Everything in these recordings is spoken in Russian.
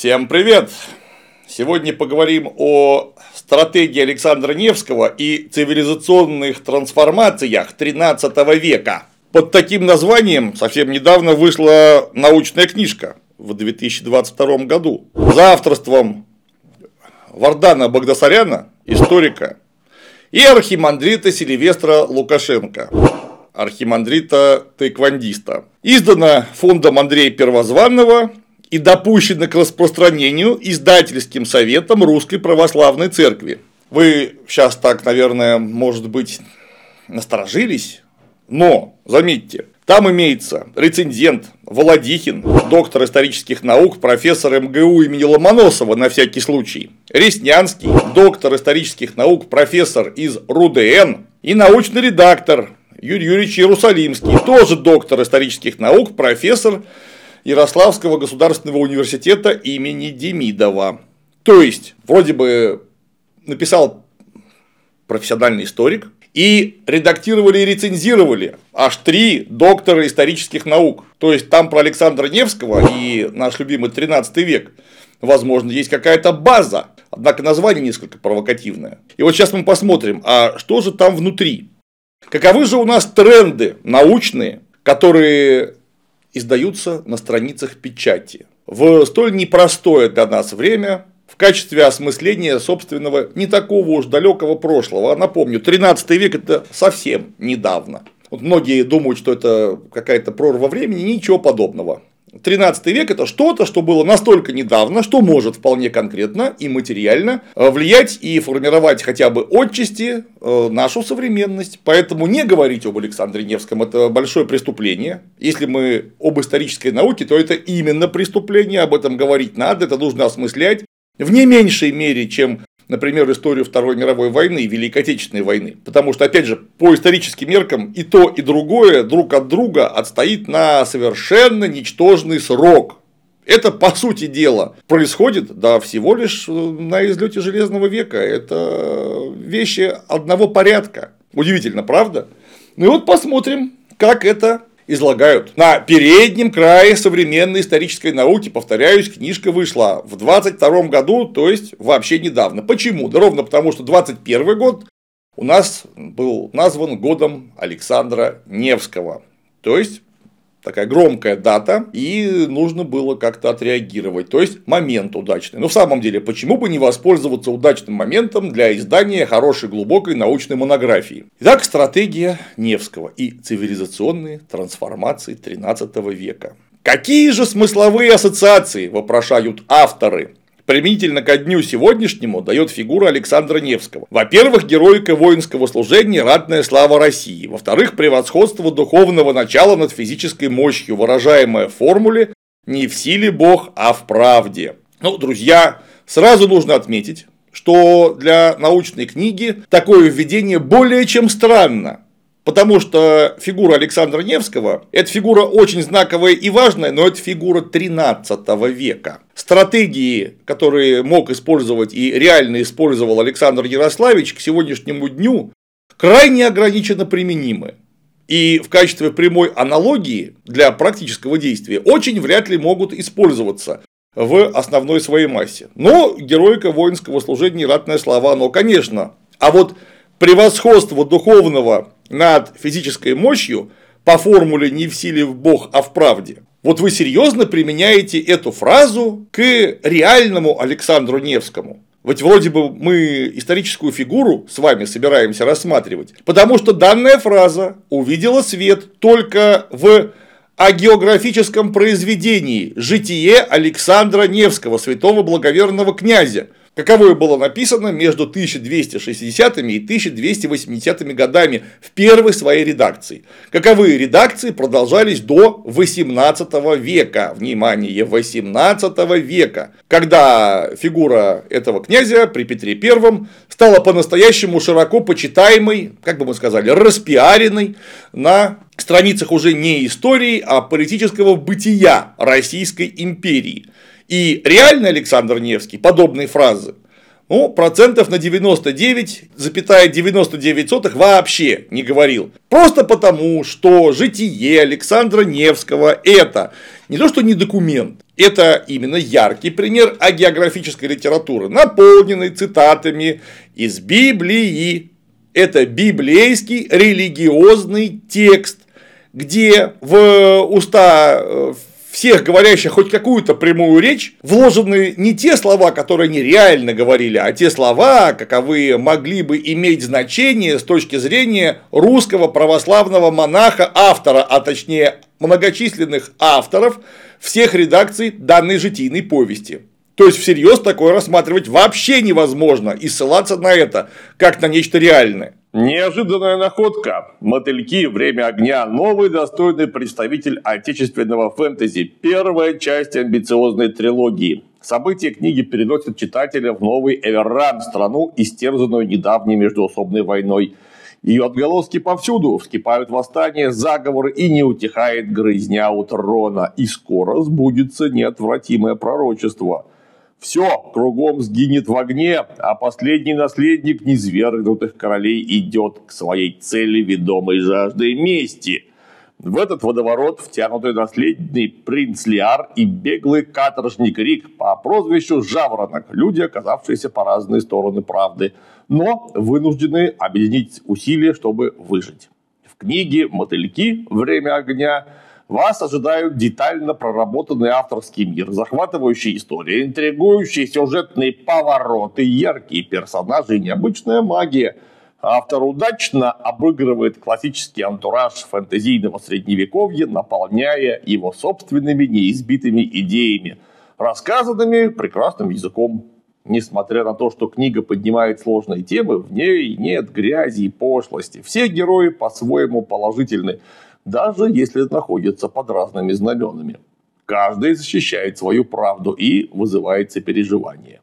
Всем привет! Сегодня поговорим о стратегии Александра Невского и цивилизационных трансформациях XIII века. Под таким названием совсем недавно вышла научная книжка в 2022 году за авторством Вардана Багдасаряна, историка, и архимандрита Сильвестра Лукашенко, архимандрита тайквандиста. Издана фондом Андрея Первозванного и допущена к распространению издательским советом Русской Православной Церкви. Вы сейчас так, наверное, может быть, насторожились, но заметьте, там имеется рецензент Володихин, доктор исторических наук, профессор МГУ имени Ломоносова на всякий случай, Реснянский, доктор исторических наук, профессор из РУДН и научный редактор Юрий Юрьевич Иерусалимский, тоже доктор исторических наук, профессор Ярославского государственного университета имени Демидова. То есть, вроде бы написал профессиональный историк, и редактировали и рецензировали аж три доктора исторических наук. То есть там про Александра Невского и наш любимый 13 век, возможно, есть какая-то база, однако название несколько провокативное. И вот сейчас мы посмотрим, а что же там внутри? Каковы же у нас тренды научные, которые издаются на страницах печати. В столь непростое для нас время в качестве осмысления собственного не такого уж далекого прошлого. А напомню, 13 век это совсем недавно. Вот многие думают, что это какая-то прорва времени, ничего подобного. 13 век это что-то, что было настолько недавно, что может вполне конкретно и материально э, влиять и формировать хотя бы отчасти э, нашу современность. Поэтому не говорить об Александре Невском это большое преступление. Если мы об исторической науке, то это именно преступление, об этом говорить надо, это нужно осмыслять в не меньшей мере, чем например, историю Второй мировой войны Великой Отечественной войны. Потому что, опять же, по историческим меркам и то, и другое друг от друга отстоит на совершенно ничтожный срок. Это, по сути дела, происходит, да, всего лишь на излете Железного века. Это вещи одного порядка. Удивительно, правда? Ну и вот посмотрим, как это излагают. На переднем крае современной исторической науки, повторяюсь, книжка вышла в 22 году, то есть вообще недавно. Почему? Да ровно потому, что 21 год у нас был назван годом Александра Невского. То есть такая громкая дата, и нужно было как-то отреагировать. То есть момент удачный. Но в самом деле, почему бы не воспользоваться удачным моментом для издания хорошей глубокой научной монографии? Итак, стратегия Невского и цивилизационные трансформации 13 века. Какие же смысловые ассоциации вопрошают авторы применительно ко дню сегодняшнему дает фигура Александра Невского. Во-первых, героика воинского служения «Ратная слава России». Во-вторых, превосходство духовного начала над физической мощью, выражаемое в формуле «не в силе Бог, а в правде». Ну, друзья, сразу нужно отметить, что для научной книги такое введение более чем странно. Потому что фигура Александра Невского – это фигура очень знаковая и важная, но это фигура 13 века. Стратегии, которые мог использовать и реально использовал Александр Ярославич к сегодняшнему дню, крайне ограниченно применимы. И в качестве прямой аналогии для практического действия очень вряд ли могут использоваться в основной своей массе. Но героика воинского служения и ратная слава, но, конечно. А вот превосходство духовного над физической мощью по формуле не в силе в Бог, а в правде. Вот вы серьезно применяете эту фразу к реальному Александру Невскому. Ведь вроде бы мы историческую фигуру с вами собираемся рассматривать, потому что данная фраза увидела свет только в агеографическом произведении «Житие Александра Невского, святого благоверного князя», каковое было написано между 1260 и 1280 годами в первой своей редакции. Каковые редакции продолжались до 18 века. Внимание, 18 века, когда фигура этого князя при Петре I стала по-настоящему широко почитаемой, как бы мы сказали, распиаренной на страницах уже не истории, а политического бытия Российской империи. И реально Александр Невский подобные фразы ну, процентов на 99,99 вообще не говорил. Просто потому, что житие Александра Невского – это не то, что не документ, это именно яркий пример агеографической литературы, наполненный цитатами из Библии. Это библейский религиозный текст, где в уста э, всех говорящих хоть какую-то прямую речь вложены не те слова, которые они реально говорили, а те слова, каковые могли бы иметь значение с точки зрения русского православного монаха, автора, а точнее многочисленных авторов всех редакций данной житийной повести. То есть всерьез такое рассматривать вообще невозможно и ссылаться на это как на нечто реальное. Неожиданная находка. Мотыльки. Время огня. Новый достойный представитель отечественного фэнтези. Первая часть амбициозной трилогии. События книги переносят читателя в новый Эверран, страну, истерзанную недавней междуусобной войной. Ее отголоски повсюду, вскипают восстания, заговоры и не утихает грызня у трона. И скоро сбудется неотвратимое пророчество – все кругом сгинет в огне, а последний наследник низвергнутых королей идет к своей цели, ведомой жаждой мести. В этот водоворот втянуты наследный принц Лиар и беглый каторжник Рик по прозвищу Жаворонок, люди, оказавшиеся по разные стороны правды, но вынуждены объединить усилия, чтобы выжить. В книге «Мотыльки. Время огня» Вас ожидают детально проработанный авторский мир, захватывающая история, интригующие сюжетные повороты, яркие персонажи и необычная магия. Автор удачно обыгрывает классический антураж фэнтезийного средневековья, наполняя его собственными неизбитыми идеями, рассказанными прекрасным языком. Несмотря на то, что книга поднимает сложные темы, в ней нет грязи и пошлости. Все герои по-своему положительны – даже если находятся под разными знаменами. Каждый защищает свою правду и вызывает сопереживание.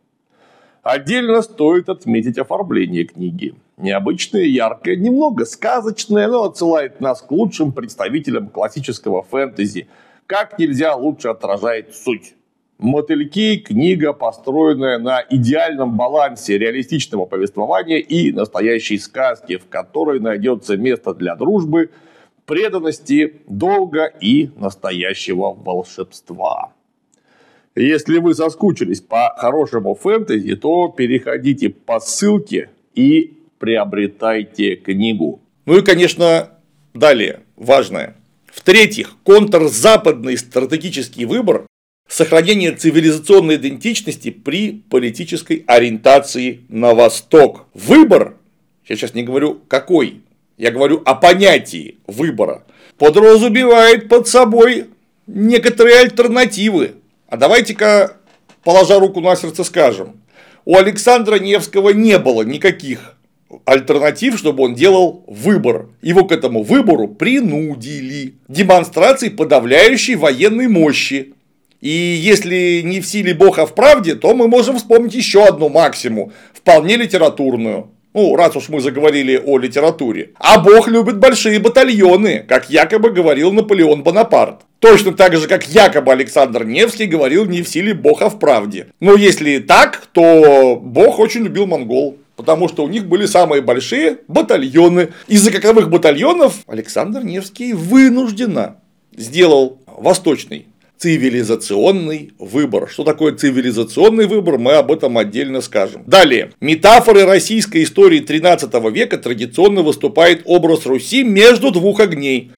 Отдельно стоит отметить оформление книги. Необычное, яркое, немного сказочное, но отсылает нас к лучшим представителям классического фэнтези. Как нельзя лучше отражает суть. «Мотыльки» – книга, построенная на идеальном балансе реалистичного повествования и настоящей сказки, в которой найдется место для дружбы – преданности, долга и настоящего волшебства. Если вы соскучились по хорошему фэнтези, то переходите по ссылке и приобретайте книгу. Ну и, конечно, далее, важное. В-третьих, контрзападный стратегический выбор сохранение цивилизационной идентичности при политической ориентации на Восток. Выбор, я сейчас не говорю какой, я говорю о понятии выбора, подразумевает под собой некоторые альтернативы. А давайте-ка, положа руку на сердце, скажем, у Александра Невского не было никаких альтернатив, чтобы он делал выбор. Его к этому выбору принудили. Демонстрацией подавляющей военной мощи. И если не в силе Бога в правде, то мы можем вспомнить еще одну максиму, вполне литературную. Ну, раз уж мы заговорили о литературе. А Бог любит большие батальоны, как якобы говорил Наполеон Бонапарт. Точно так же, как якобы Александр Невский говорил не в силе Бога в правде. Но если так, то Бог очень любил монгол. Потому что у них были самые большие батальоны. Из-за каковых батальонов Александр Невский вынужденно сделал восточный цивилизационный выбор. Что такое цивилизационный выбор, мы об этом отдельно скажем. Далее. Метафоры российской истории 13 века традиционно выступает образ Руси между двух огней.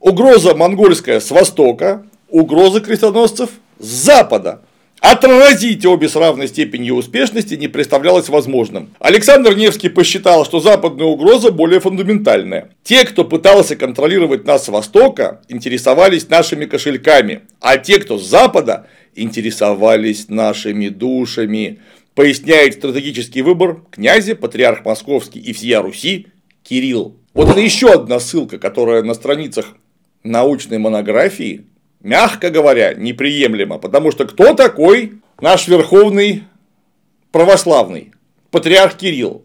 Угроза монгольская с востока, угроза крестоносцев с запада. Отразить обе с равной степенью успешности не представлялось возможным. Александр Невский посчитал, что западная угроза более фундаментальная. Те, кто пытался контролировать нас с Востока, интересовались нашими кошельками, а те, кто с Запада, интересовались нашими душами. Поясняет стратегический выбор князя, патриарх Московский и всея Руси Кирилл. Вот это еще одна ссылка, которая на страницах научной монографии мягко говоря, неприемлемо. Потому что кто такой наш верховный православный? Патриарх Кирилл.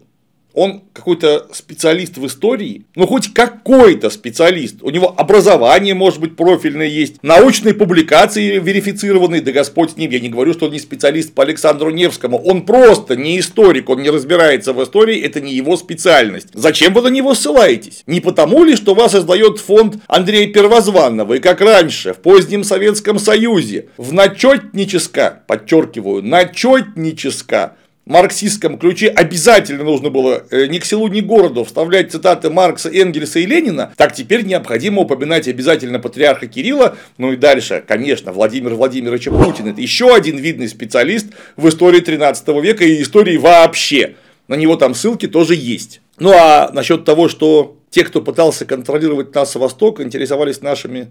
Он какой-то специалист в истории, ну хоть какой-то специалист, у него образование может быть профильное есть, научные публикации верифицированные, да Господь с ним, я не говорю, что он не специалист по Александру Невскому, он просто не историк, он не разбирается в истории, это не его специальность. Зачем вы на него ссылаетесь? Не потому ли, что вас издает фонд Андрея Первозванного, и как раньше, в позднем Советском Союзе, в начетническо, подчеркиваю, начетническо марксистском ключе обязательно нужно было э, ни к селу, ни к городу вставлять цитаты Маркса, Энгельса и Ленина, так теперь необходимо упоминать обязательно патриарха Кирилла, ну и дальше, конечно, Владимир Владимировича Путина. Это еще один видный специалист в истории 13 века и истории вообще. На него там ссылки тоже есть. Ну а насчет того, что те, кто пытался контролировать нас с Востока, интересовались нашими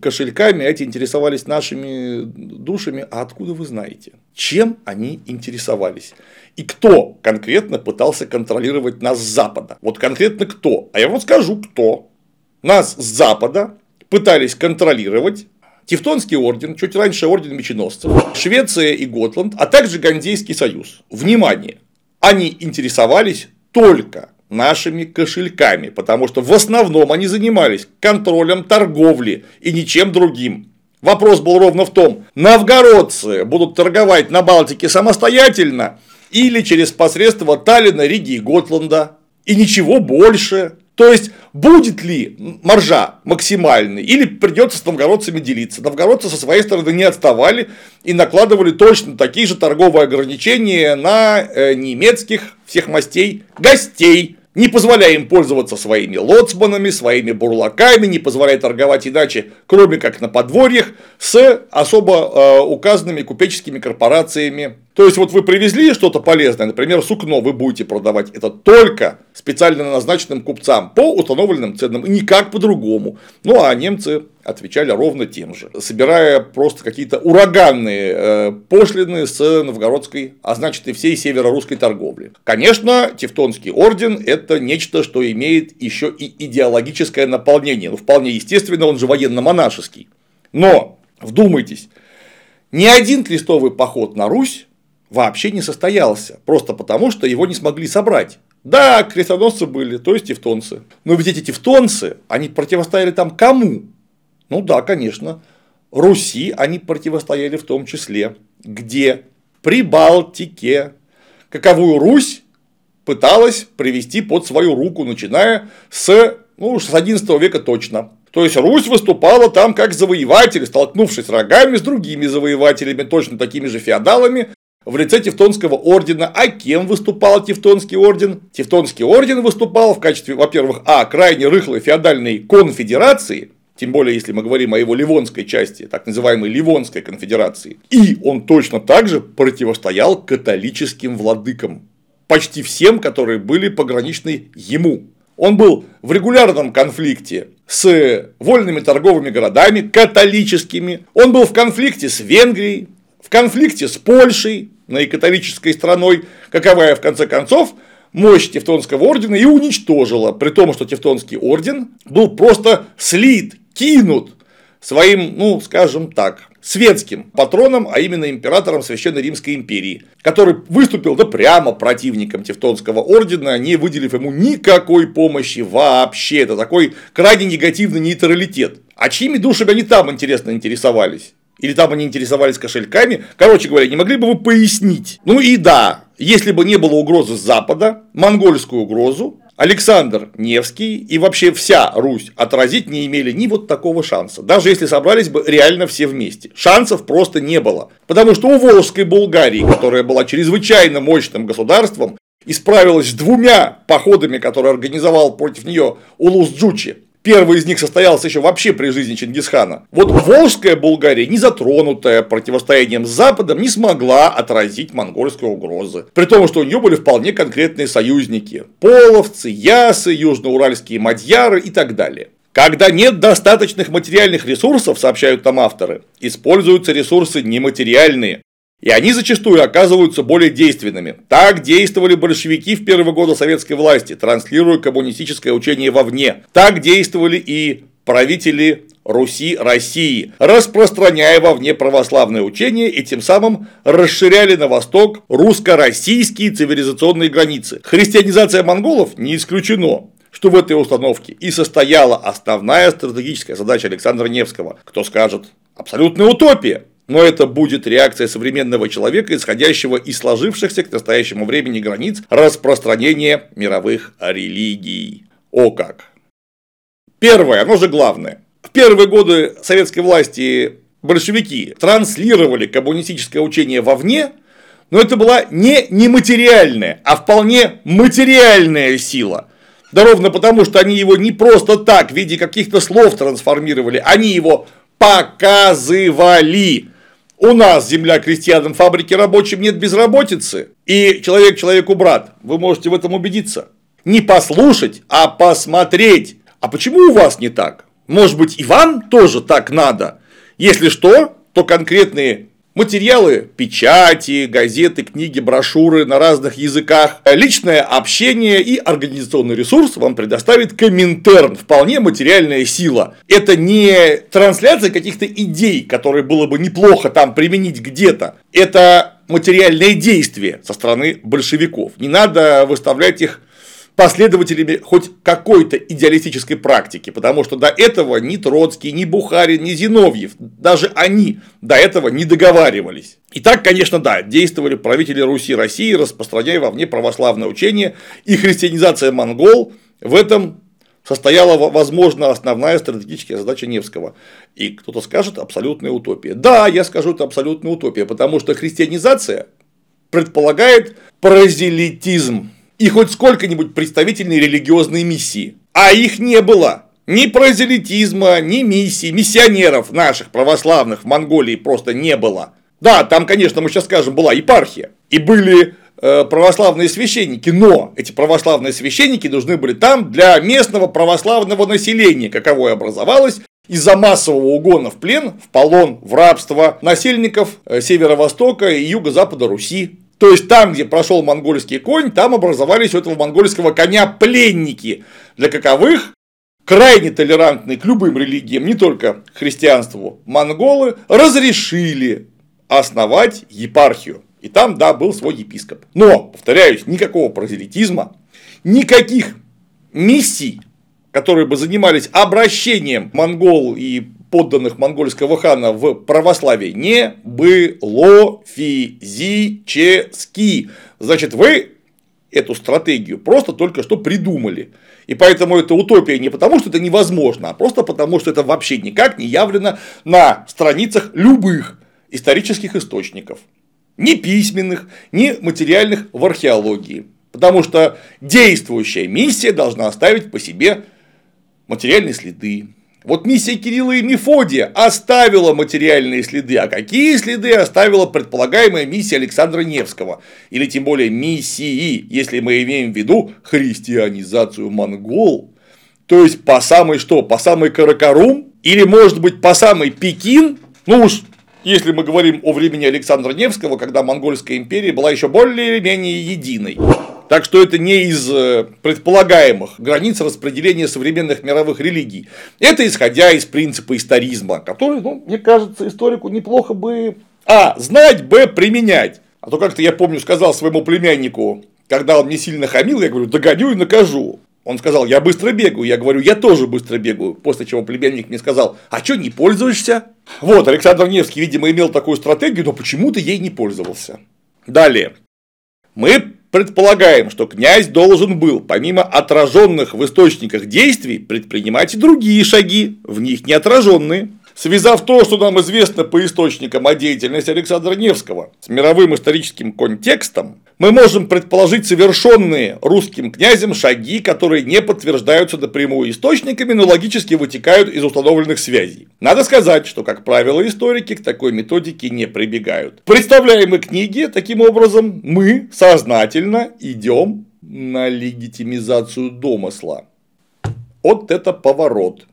кошельками, а эти интересовались нашими душами. А откуда вы знаете? Чем они интересовались? И кто конкретно пытался контролировать нас с Запада? Вот конкретно кто? А я вам скажу, кто. Нас с Запада пытались контролировать Тевтонский орден, чуть раньше орден меченосцев, Швеция и Готланд, а также Гандейский союз. Внимание! Они интересовались только нашими кошельками, потому что в основном они занимались контролем торговли и ничем другим. Вопрос был ровно в том, новгородцы будут торговать на Балтике самостоятельно или через посредство Таллина, Риги и Готланда. И ничего больше. То есть, будет ли маржа максимальной, или придется с новгородцами делиться. Новгородцы со своей стороны не отставали и накладывали точно такие же торговые ограничения на э, немецких всех мастей гостей не позволяя им пользоваться своими лоцманами, своими бурлаками, не позволяя торговать иначе, кроме как на подворьях, с особо э, указанными купеческими корпорациями. То есть, вот вы привезли что-то полезное, например, сукно, вы будете продавать это только специально назначенным купцам по установленным ценам, и никак по-другому. Ну, а немцы отвечали ровно тем же, собирая просто какие-то ураганные э, пошлины с новгородской, а значит и всей северо-русской торговли. Конечно, Тевтонский орден – это нечто, что имеет еще и идеологическое наполнение. Ну, вполне естественно, он же военно-монашеский. Но, вдумайтесь, ни один крестовый поход на Русь вообще не состоялся, просто потому, что его не смогли собрать. Да, крестоносцы были, то есть тевтонцы. Но ведь эти тевтонцы, они противостояли там кому? Ну да, конечно. Руси они противостояли в том числе. Где? При Балтике. Каковую Русь пыталась привести под свою руку, начиная с, ну, с 11 века точно. То есть Русь выступала там как завоеватель, столкнувшись рогами с другими завоевателями, точно такими же феодалами, в лице Тевтонского ордена. А кем выступал Тевтонский орден? Тевтонский орден выступал в качестве, во-первых, а, крайне рыхлой феодальной конфедерации, тем более, если мы говорим о его ливонской части, так называемой Ливонской конфедерации. И он точно так же противостоял католическим владыкам. Почти всем, которые были пограничны ему. Он был в регулярном конфликте с вольными торговыми городами, католическими. Он был в конфликте с Венгрией, в конфликте с Польшей, наикатолической страной, каковая в конце концов мощь Тевтонского ордена и уничтожила, при том, что Тевтонский орден был просто слит, кинут своим, ну, скажем так, светским патроном, а именно императором Священной Римской империи, который выступил да прямо противником Тевтонского ордена, не выделив ему никакой помощи вообще. Это такой крайне негативный нейтралитет. А чьими душами они там, интересно, интересовались? Или там они интересовались кошельками. Короче говоря, не могли бы вы пояснить? Ну и да, если бы не было угрозы с Запада, монгольскую угрозу, Александр Невский и вообще вся Русь отразить не имели ни вот такого шанса. Даже если собрались бы реально все вместе. Шансов просто не было. Потому что у Волжской Булгарии, которая была чрезвычайно мощным государством, и справилась с двумя походами, которые организовал против нее Улус Джучи, Первый из них состоялся еще вообще при жизни Чингисхана. Вот Волжская Булгария, не затронутая противостоянием с Западом, не смогла отразить монгольской угрозы. При том, что у нее были вполне конкретные союзники. Половцы, ясы, южноуральские мадьяры и так далее. Когда нет достаточных материальных ресурсов, сообщают там авторы, используются ресурсы нематериальные. И они зачастую оказываются более действенными. Так действовали большевики в первые годы советской власти, транслируя коммунистическое учение вовне. Так действовали и правители Руси России, распространяя вовне православное учение и тем самым расширяли на восток русско-российские цивилизационные границы. Христианизация монголов не исключено что в этой установке и состояла основная стратегическая задача Александра Невского. Кто скажет, абсолютная утопия. Но это будет реакция современного человека, исходящего из сложившихся к настоящему времени границ распространения мировых религий. О как! Первое, оно же главное. В первые годы советской власти большевики транслировали коммунистическое учение вовне, но это была не нематериальная, а вполне материальная сила. Да ровно потому, что они его не просто так в виде каких-то слов трансформировали, они его показывали. У нас земля крестьянам, фабрики рабочим нет безработицы. И человек человеку брат. Вы можете в этом убедиться. Не послушать, а посмотреть. А почему у вас не так? Может быть, и вам тоже так надо? Если что, то конкретные Материалы, печати, газеты, книги, брошюры на разных языках, личное общение и организационный ресурс вам предоставит Коминтерн, вполне материальная сила. Это не трансляция каких-то идей, которые было бы неплохо там применить где-то. Это материальное действие со стороны большевиков. Не надо выставлять их последователями хоть какой-то идеалистической практики, потому что до этого ни Троцкий, ни Бухарин, ни Зиновьев, даже они до этого не договаривались. И так, конечно, да, действовали правители Руси России, распространяя вовне православное учение, и христианизация монгол в этом состояла, возможно, основная стратегическая задача Невского. И кто-то скажет абсолютная утопия. Да, я скажу, это абсолютная утопия, потому что христианизация предполагает прозелитизм и хоть сколько-нибудь представительной религиозной миссии. А их не было. Ни прозелитизма, ни миссий, миссионеров наших православных в Монголии просто не было. Да, там, конечно, мы сейчас скажем, была епархия. И были э, православные священники, но эти православные священники должны были там для местного православного населения, каковое образовалось из-за массового угона в плен, в полон, в рабство насельников э, северо-востока и юго-запада Руси. То есть там, где прошел монгольский конь, там образовались у этого монгольского коня пленники, для каковых крайне толерантные к любым религиям, не только христианству, монголы разрешили основать епархию. И там, да, был свой епископ. Но, повторяюсь, никакого прозелитизма, никаких миссий, которые бы занимались обращением монгол и подданных монгольского хана в православии не было физически. Значит, вы эту стратегию просто только что придумали. И поэтому это утопия не потому, что это невозможно, а просто потому, что это вообще никак не явлено на страницах любых исторических источников. Ни письменных, ни материальных в археологии. Потому что действующая миссия должна оставить по себе материальные следы, вот миссия Кирилла и Мефодия оставила материальные следы, а какие следы оставила предполагаемая миссия Александра Невского, или тем более миссии, если мы имеем в виду христианизацию монгол, то есть по самой что, по самой Каракарум, или может быть по самой Пекин, ну уж если мы говорим о времени Александра Невского, когда Монгольская империя была еще более-менее единой. Так что это не из э, предполагаемых границ распределения современных мировых религий. Это исходя из принципа историзма, который, ну, мне кажется, историку неплохо бы а. знать, б. применять. А то как-то я помню, сказал своему племяннику, когда он мне сильно хамил, я говорю, догоню и накажу. Он сказал, я быстро бегаю. Я говорю, я тоже быстро бегаю. После чего племянник мне сказал, а что не пользуешься? Вот, Александр Невский, видимо, имел такую стратегию, но почему-то ей не пользовался. Далее. Мы предполагаем, что князь должен был, помимо отраженных в источниках действий, предпринимать и другие шаги, в них не отраженные. Связав то, что нам известно по источникам о деятельности Александра Невского с мировым историческим контекстом, мы можем предположить совершенные русским князем шаги, которые не подтверждаются напрямую источниками, но логически вытекают из установленных связей. Надо сказать, что, как правило, историки к такой методике не прибегают. В представляемой книге, таким образом, мы сознательно идем на легитимизацию домысла. Вот это поворот.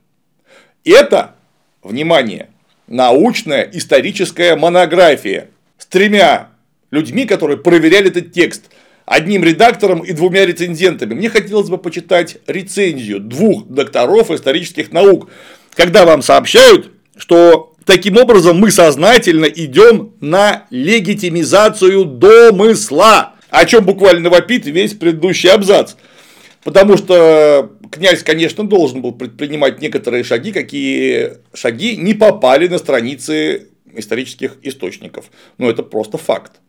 Это внимание, научная историческая монография с тремя людьми, которые проверяли этот текст, одним редактором и двумя рецензентами. Мне хотелось бы почитать рецензию двух докторов исторических наук, когда вам сообщают, что таким образом мы сознательно идем на легитимизацию домысла, о чем буквально вопит весь предыдущий абзац. Потому что князь, конечно, должен был предпринимать некоторые шаги, какие шаги не попали на страницы исторических источников. Но это просто факт.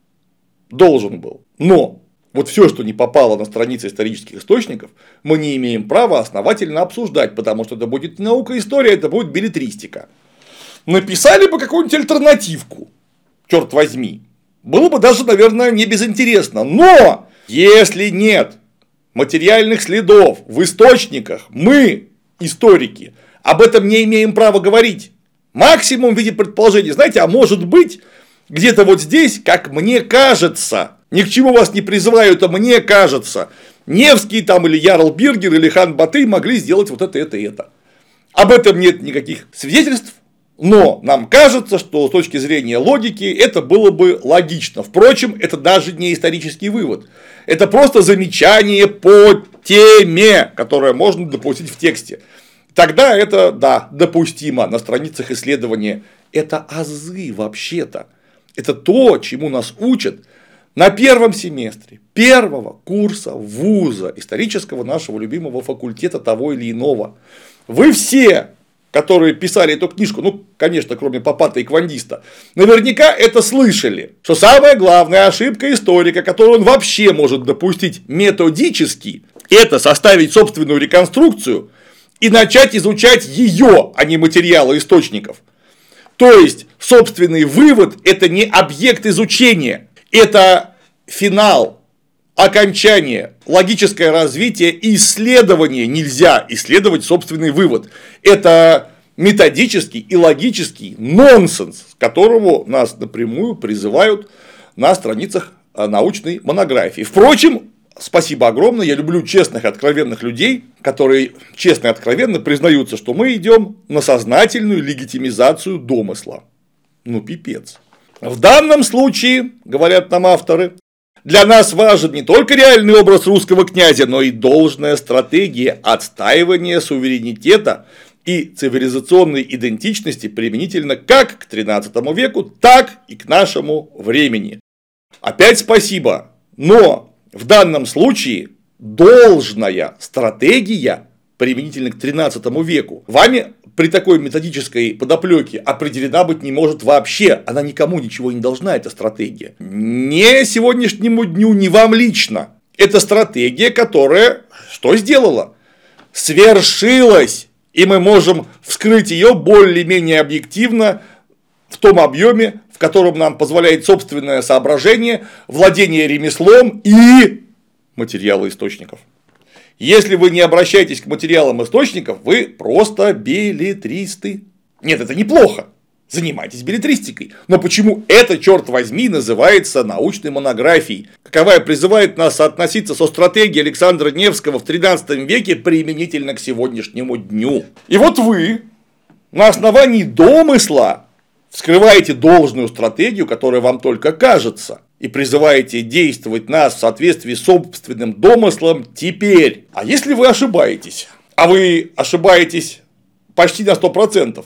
Должен был. Но вот все, что не попало на страницы исторических источников, мы не имеем права основательно обсуждать, потому что это будет не наука история, это будет билетристика. Написали бы какую-нибудь альтернативку, черт возьми. Было бы даже, наверное, не безинтересно. Но если нет материальных следов в источниках, мы, историки, об этом не имеем права говорить. Максимум в виде предположений. Знаете, а может быть, где-то вот здесь, как мне кажется, ни к чему вас не призывают, а мне кажется, Невский там или Ярл Биргер или Хан Баты могли сделать вот это, это и это. Об этом нет никаких свидетельств, но нам кажется, что с точки зрения логики это было бы логично. Впрочем, это даже не исторический вывод. Это просто замечание по теме, которое можно допустить в тексте. Тогда это, да, допустимо на страницах исследования. Это азы вообще-то. Это то, чему нас учат на первом семестре первого курса вуза исторического нашего любимого факультета того или иного. Вы все которые писали эту книжку, ну, конечно, кроме Папата и Квандиста, наверняка это слышали, что самая главная ошибка историка, которую он вообще может допустить методически, это составить собственную реконструкцию и начать изучать ее, а не материалы источников. То есть, собственный вывод – это не объект изучения, это финал, окончание, логическое развитие и исследование нельзя исследовать собственный вывод. Это методический и логический нонсенс, которому нас напрямую призывают на страницах э, научной монографии. Впрочем, спасибо огромное, я люблю честных откровенных людей, которые честно и откровенно признаются, что мы идем на сознательную легитимизацию домысла. Ну, пипец. В данном случае, говорят нам авторы, для нас важен не только реальный образ русского князя, но и должная стратегия отстаивания суверенитета и цивилизационной идентичности применительно как к XIII веку, так и к нашему времени. Опять спасибо, но в данном случае должная стратегия применительно к XIII веку вами при такой методической подоплеке определена быть не может вообще. Она никому ничего не должна, эта стратегия. Не сегодняшнему дню, не вам лично. Это стратегия, которая что сделала? Свершилась. И мы можем вскрыть ее более-менее объективно в том объеме, в котором нам позволяет собственное соображение, владение ремеслом и материалы источников. Если вы не обращаетесь к материалам источников, вы просто билетристы. Нет, это неплохо. Занимайтесь билетристикой. Но почему это, черт возьми, называется научной монографией? Каковая призывает нас относиться со стратегией Александра Невского в 13 веке применительно к сегодняшнему дню. И вот вы на основании домысла вскрываете должную стратегию, которая вам только кажется и призываете действовать нас в соответствии с собственным домыслом теперь. А если вы ошибаетесь, а вы ошибаетесь почти на 100%,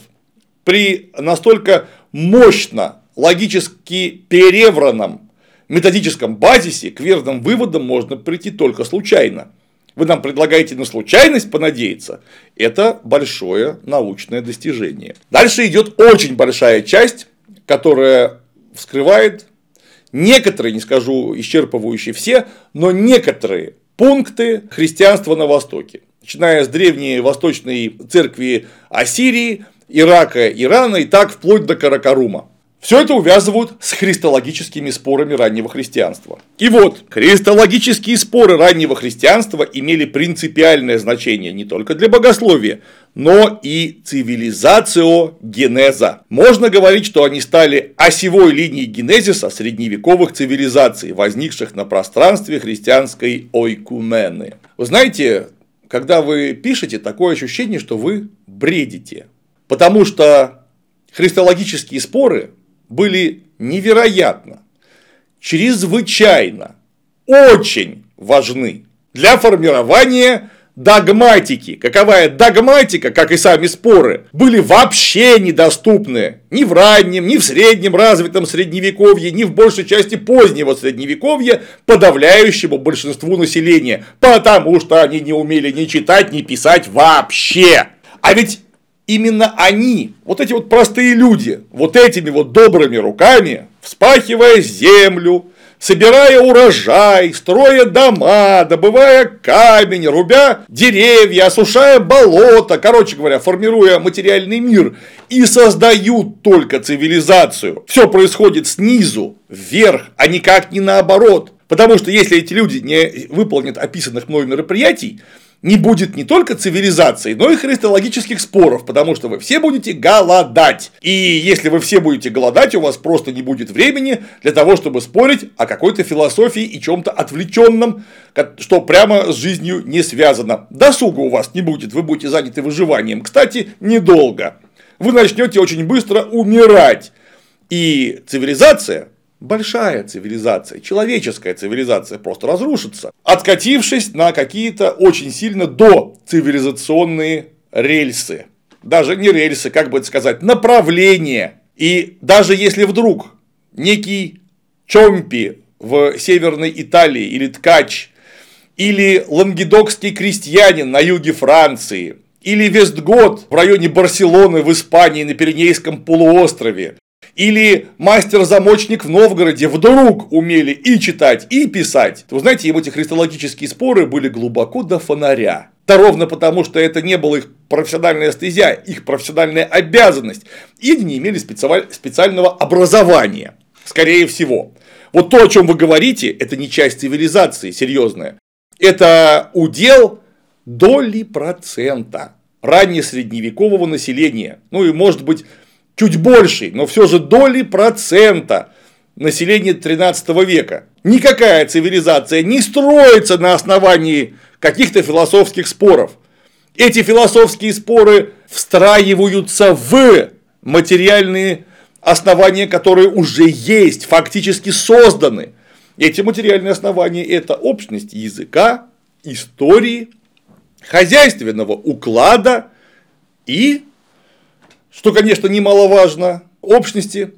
при настолько мощно логически перевранном методическом базисе к верным выводам можно прийти только случайно. Вы нам предлагаете на случайность понадеяться. Это большое научное достижение. Дальше идет очень большая часть, которая вскрывает некоторые, не скажу исчерпывающие все, но некоторые пункты христианства на Востоке. Начиная с древней восточной церкви Ассирии, Ирака, Ирана и так вплоть до Каракарума. Все это увязывают с христологическими спорами раннего христианства. И вот, христологические споры раннего христианства имели принципиальное значение не только для богословия, но и цивилизацио-генеза. Можно говорить, что они стали осевой линией генезиса средневековых цивилизаций, возникших на пространстве христианской ойкумены. Вы знаете, когда вы пишете, такое ощущение, что вы бредите. Потому что христологические споры были невероятно, чрезвычайно, очень важны для формирования догматики. Каковая догматика, как и сами споры, были вообще недоступны ни в раннем, ни в среднем развитом средневековье, ни в большей части позднего средневековья подавляющему большинству населения, потому что они не умели ни читать, ни писать вообще. А ведь именно они, вот эти вот простые люди, вот этими вот добрыми руками, вспахивая землю, собирая урожай, строя дома, добывая камень, рубя деревья, осушая болото, короче говоря, формируя материальный мир, и создают только цивилизацию. Все происходит снизу, вверх, а никак не наоборот. Потому что если эти люди не выполнят описанных мной мероприятий, не будет не только цивилизации, но и христологических споров, потому что вы все будете голодать. И если вы все будете голодать, у вас просто не будет времени для того, чтобы спорить о какой-то философии и чем-то отвлеченном, что прямо с жизнью не связано. Досуга у вас не будет, вы будете заняты выживанием. Кстати, недолго. Вы начнете очень быстро умирать. И цивилизация большая цивилизация, человеческая цивилизация просто разрушится, откатившись на какие-то очень сильно до цивилизационные рельсы. Даже не рельсы, как бы это сказать, направления. И даже если вдруг некий Чомпи в Северной Италии или Ткач, или лангедокский крестьянин на юге Франции, или Вестгот в районе Барселоны в Испании на Пиренейском полуострове, или мастер-замочник в Новгороде вдруг умели и читать, и писать. Вы знаете, им эти христологические споры были глубоко до фонаря. Да ровно потому, что это не было их профессиональная стезя, их профессиональная обязанность. И они не имели специального образования, скорее всего. Вот то, о чем вы говорите, это не часть цивилизации серьезная. Это удел доли процента раннесредневекового населения. Ну и может быть чуть большей, но все же доли процента населения 13 века. Никакая цивилизация не строится на основании каких-то философских споров. Эти философские споры встраиваются в материальные основания, которые уже есть, фактически созданы. Эти материальные основания – это общность языка, истории, хозяйственного уклада и что, конечно, немаловажно, общности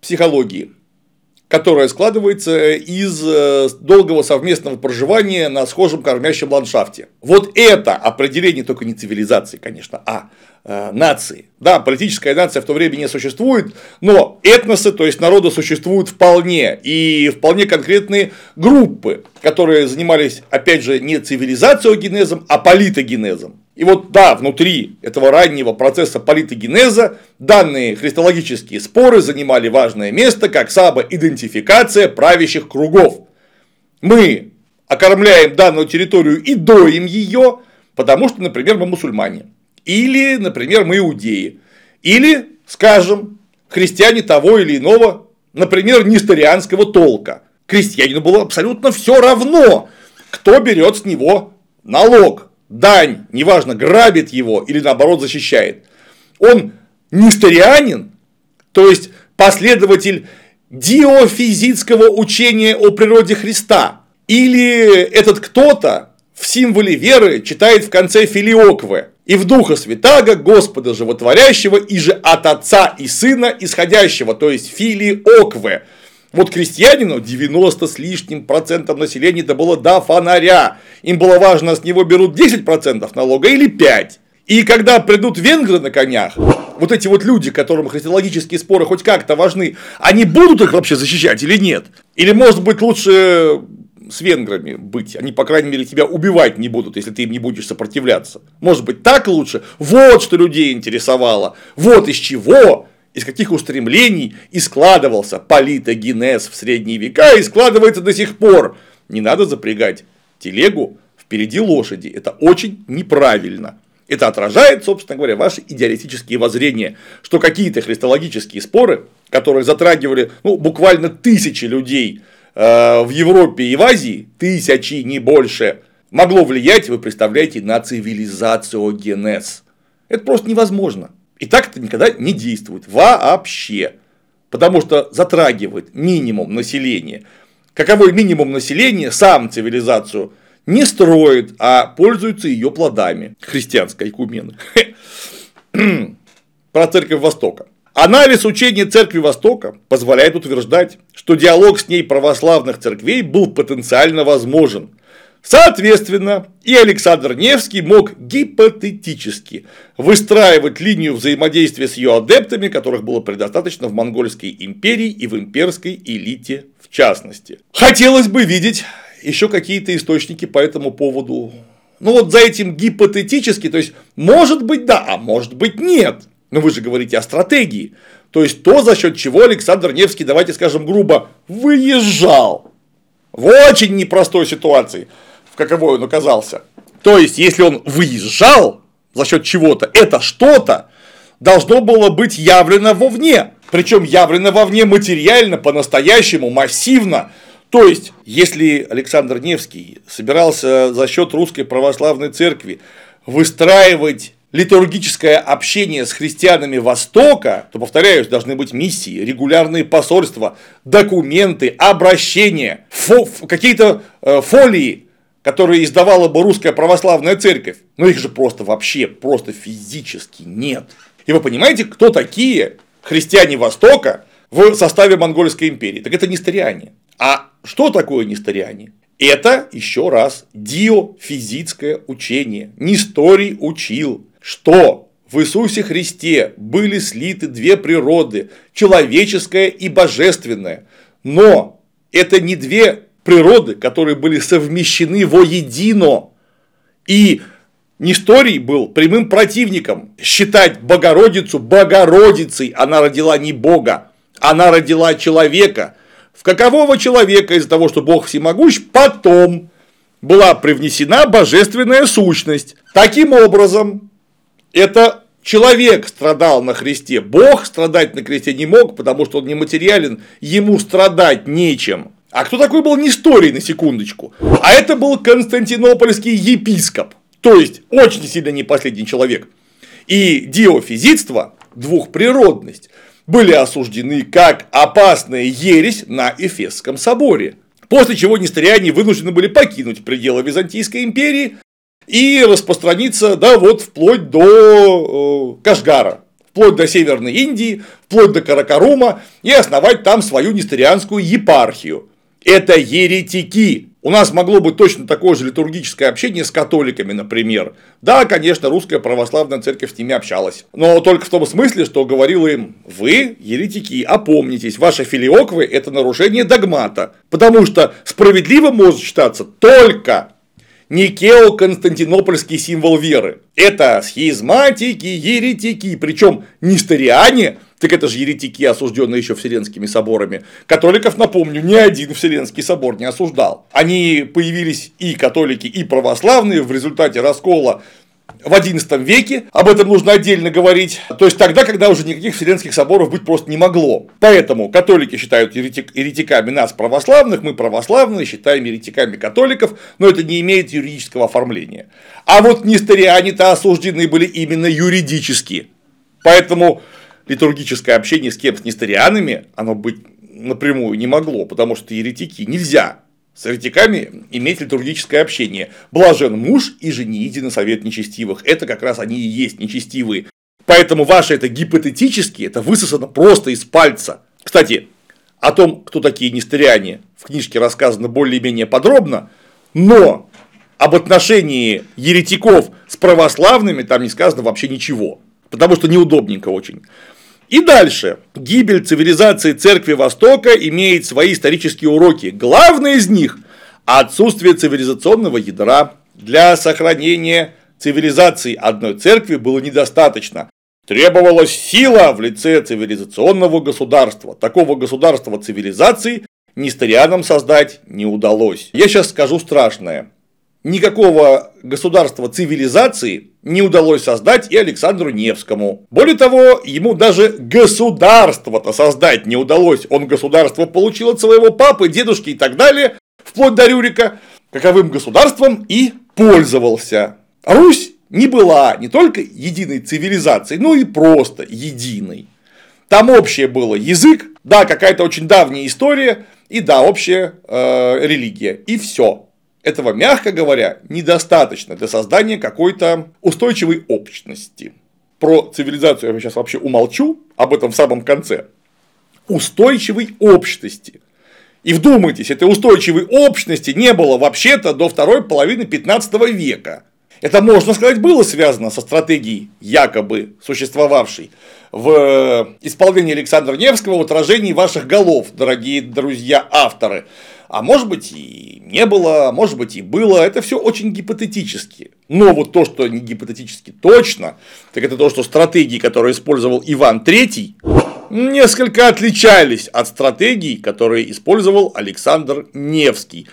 психологии, которая складывается из э, долгого совместного проживания на схожем кормящем ландшафте. Вот это определение только не цивилизации, конечно, а э, нации. Да, политическая нация в то время не существует, но этносы, то есть народы существуют вполне, и вполне конкретные группы, которые занимались, опять же, не цивилизациогенезом, а политогенезом. И вот да, внутри этого раннего процесса политогенеза данные христологические споры занимали важное место как самоидентификация правящих кругов. Мы окормляем данную территорию и доим ее, потому что, например, мы мусульмане. Или, например, мы иудеи. Или, скажем, христиане того или иного, например, несторианского толка. Крестьянину было абсолютно все равно, кто берет с него налог дань, неважно, грабит его или наоборот защищает, он несторианин, то есть последователь диофизического учения о природе Христа, или этот кто-то в символе веры читает в конце филиоквы и в Духа Святаго, Господа Животворящего, и же от Отца и Сына исходящего, то есть филиокве, вот крестьянину 90 с лишним процентом населения это было до фонаря. Им было важно, с него берут 10 процентов налога или 5. И когда придут венгры на конях, вот эти вот люди, которым христиологические споры хоть как-то важны, они будут их вообще защищать или нет? Или может быть лучше с венграми быть. Они, по крайней мере, тебя убивать не будут, если ты им не будешь сопротивляться. Может быть, так лучше? Вот что людей интересовало. Вот из чего из каких устремлений и складывался политогенез в средние века и складывается до сих пор. Не надо запрягать телегу впереди лошади. Это очень неправильно. Это отражает, собственно говоря, ваши идеалистические воззрения, что какие-то христологические споры, которые затрагивали ну, буквально тысячи людей в Европе и в Азии, тысячи, не больше, могло влиять, вы представляете, на цивилизацию генез. Это просто невозможно. И так это никогда не действует вообще. Потому что затрагивает минимум населения. Каковой минимум населения сам цивилизацию не строит, а пользуется ее плодами. Христианская икумена. Про церковь Востока. Анализ учения Церкви Востока позволяет утверждать, что диалог с ней православных церквей был потенциально возможен. Соответственно, и Александр Невский мог гипотетически выстраивать линию взаимодействия с ее адептами, которых было предостаточно в Монгольской империи и в имперской элите в частности. Хотелось бы видеть еще какие-то источники по этому поводу. Ну вот за этим гипотетически, то есть может быть да, а может быть нет. Но вы же говорите о стратегии. То есть то, за счет чего Александр Невский, давайте скажем грубо, выезжал в очень непростой ситуации, в каковой он оказался. То есть, если он выезжал за счет чего-то, это что-то должно было быть явлено вовне. Причем явлено вовне материально, по-настоящему, массивно. То есть, если Александр Невский собирался за счет русской православной церкви выстраивать литургическое общение с христианами Востока, то, повторяюсь, должны быть миссии, регулярные посольства, документы, обращения, фо какие-то э, фолии, которые издавала бы русская православная церковь. Но их же просто вообще, просто физически нет. И вы понимаете, кто такие христиане Востока в составе Монгольской империи? Так это нестариане. А что такое нестариане? Это, еще раз, диофизическое учение. Несторий учил, что в Иисусе Христе были слиты две природы, человеческая и божественная. Но это не две природы, которые были совмещены воедино. И Несторий был прямым противником. Считать Богородицу Богородицей, она родила не Бога, она родила человека. В какового человека из-за того, что Бог всемогущ, потом была привнесена божественная сущность. Таким образом, это человек страдал на кресте, Бог страдать на кресте не мог, потому что он нематериален, ему страдать нечем. А кто такой был Несторий, на секундочку? А это был константинопольский епископ, то есть очень сильно не последний человек. И диофизитство, двухприродность, были осуждены как опасная ересь на Эфесском соборе. После чего несториане вынуждены были покинуть пределы Византийской империи и распространиться, да, вот вплоть до э, Кашгара, вплоть до Северной Индии, вплоть до Каракарума и основать там свою несторианскую епархию. Это еретики. У нас могло быть точно такое же литургическое общение с католиками, например. Да, конечно, русская православная церковь с ними общалась. Но только в том смысле, что говорила им, вы, еретики, опомнитесь, ваши филиоквы – это нарушение догмата. Потому что справедливо может считаться только Никео-константинопольский символ веры. Это схизматики, еретики, причем несториане, так это же еретики, осужденные еще Вселенскими соборами. Католиков, напомню, ни один Вселенский собор не осуждал. Они появились и католики, и православные в результате раскола в XI веке, об этом нужно отдельно говорить, то есть тогда, когда уже никаких вселенских соборов быть просто не могло. Поэтому католики считают еретик, еретиками нас православных, мы православные считаем еретиками католиков, но это не имеет юридического оформления. А вот несториане-то осуждены были именно юридически. Поэтому литургическое общение с кем с несторианами, оно быть напрямую не могло, потому что еретики нельзя с еретиками иметь литургическое общение. Блажен муж и жени на совет нечестивых. Это как раз они и есть нечестивые. Поэтому ваше это гипотетически, это высосано просто из пальца. Кстати, о том, кто такие нестериане, в книжке рассказано более-менее подробно, но об отношении еретиков с православными там не сказано вообще ничего, потому что неудобненько очень. И дальше. Гибель цивилизации Церкви Востока имеет свои исторические уроки. Главное из них – отсутствие цивилизационного ядра. Для сохранения цивилизации одной церкви было недостаточно. Требовалась сила в лице цивилизационного государства. Такого государства цивилизации несторианам создать не удалось. Я сейчас скажу страшное никакого государства цивилизации не удалось создать и Александру Невскому. Более того, ему даже государство-то создать не удалось. Он государство получил от своего папы, дедушки и так далее, вплоть до Рюрика, каковым государством и пользовался. Русь не была не только единой цивилизацией, но и просто единой. Там общее было язык, да, какая-то очень давняя история, и да, общая э, религия. И все. Этого, мягко говоря, недостаточно для создания какой-то устойчивой общности. Про цивилизацию я сейчас вообще умолчу, об этом в самом конце. Устойчивой общности. И вдумайтесь, этой устойчивой общности не было вообще-то до второй половины 15 века. Это, можно сказать, было связано со стратегией, якобы существовавшей в исполнении Александра Невского в отражении ваших голов, дорогие друзья авторы. А может быть и не было, а может быть и было, это все очень гипотетически. Но вот то, что не гипотетически точно, так это то, что стратегии, которые использовал Иван III, несколько отличались от стратегий, которые использовал Александр Невский,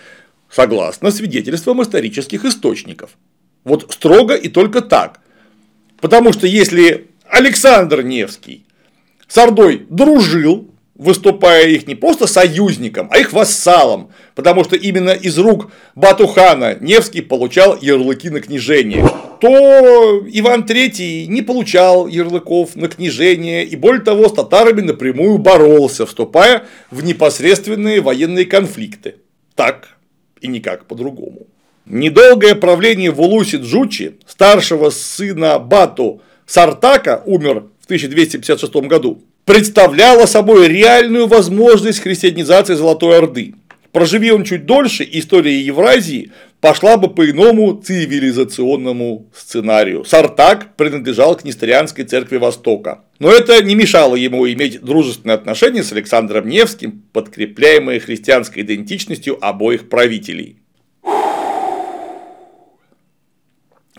согласно свидетельствам исторических источников. Вот строго и только так. Потому что если Александр Невский с Ордой дружил, выступая их не просто союзником, а их вассалом, потому что именно из рук Батухана Невский получал ярлыки на княжение, то Иван III не получал ярлыков на княжение и более того с татарами напрямую боролся, вступая в непосредственные военные конфликты. Так и никак по-другому. Недолгое правление в Улусе Джучи, старшего сына Бату Сартака, умер в 1256 году, представляло собой реальную возможность христианизации Золотой Орды. Проживи он чуть дольше, история Евразии пошла бы по иному цивилизационному сценарию. Сартак принадлежал к Несторианской церкви Востока. Но это не мешало ему иметь дружественные отношения с Александром Невским, подкрепляемые христианской идентичностью обоих правителей.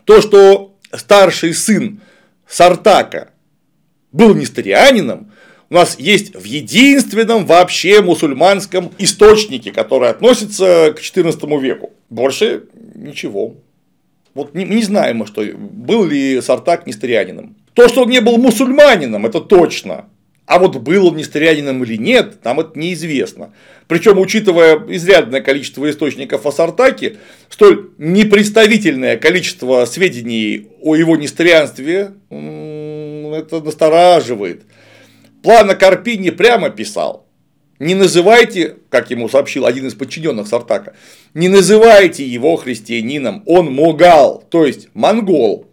То, что старший сын Сартака был несторианином, у нас есть в единственном вообще мусульманском источнике, который относится к XIV веку. Больше ничего. Вот не, не знаем мы, что был ли Сартак несторианином. То, что он не был мусульманином, это точно. А вот был он несторианином или нет, нам это неизвестно. Причем, учитывая изрядное количество источников о Сартаке, столь непредставительное количество сведений о его несторианстве, это настораживает. Плана Карпини прямо писал. Не называйте, как ему сообщил один из подчиненных Сартака, не называйте его христианином, он могал, то есть монгол.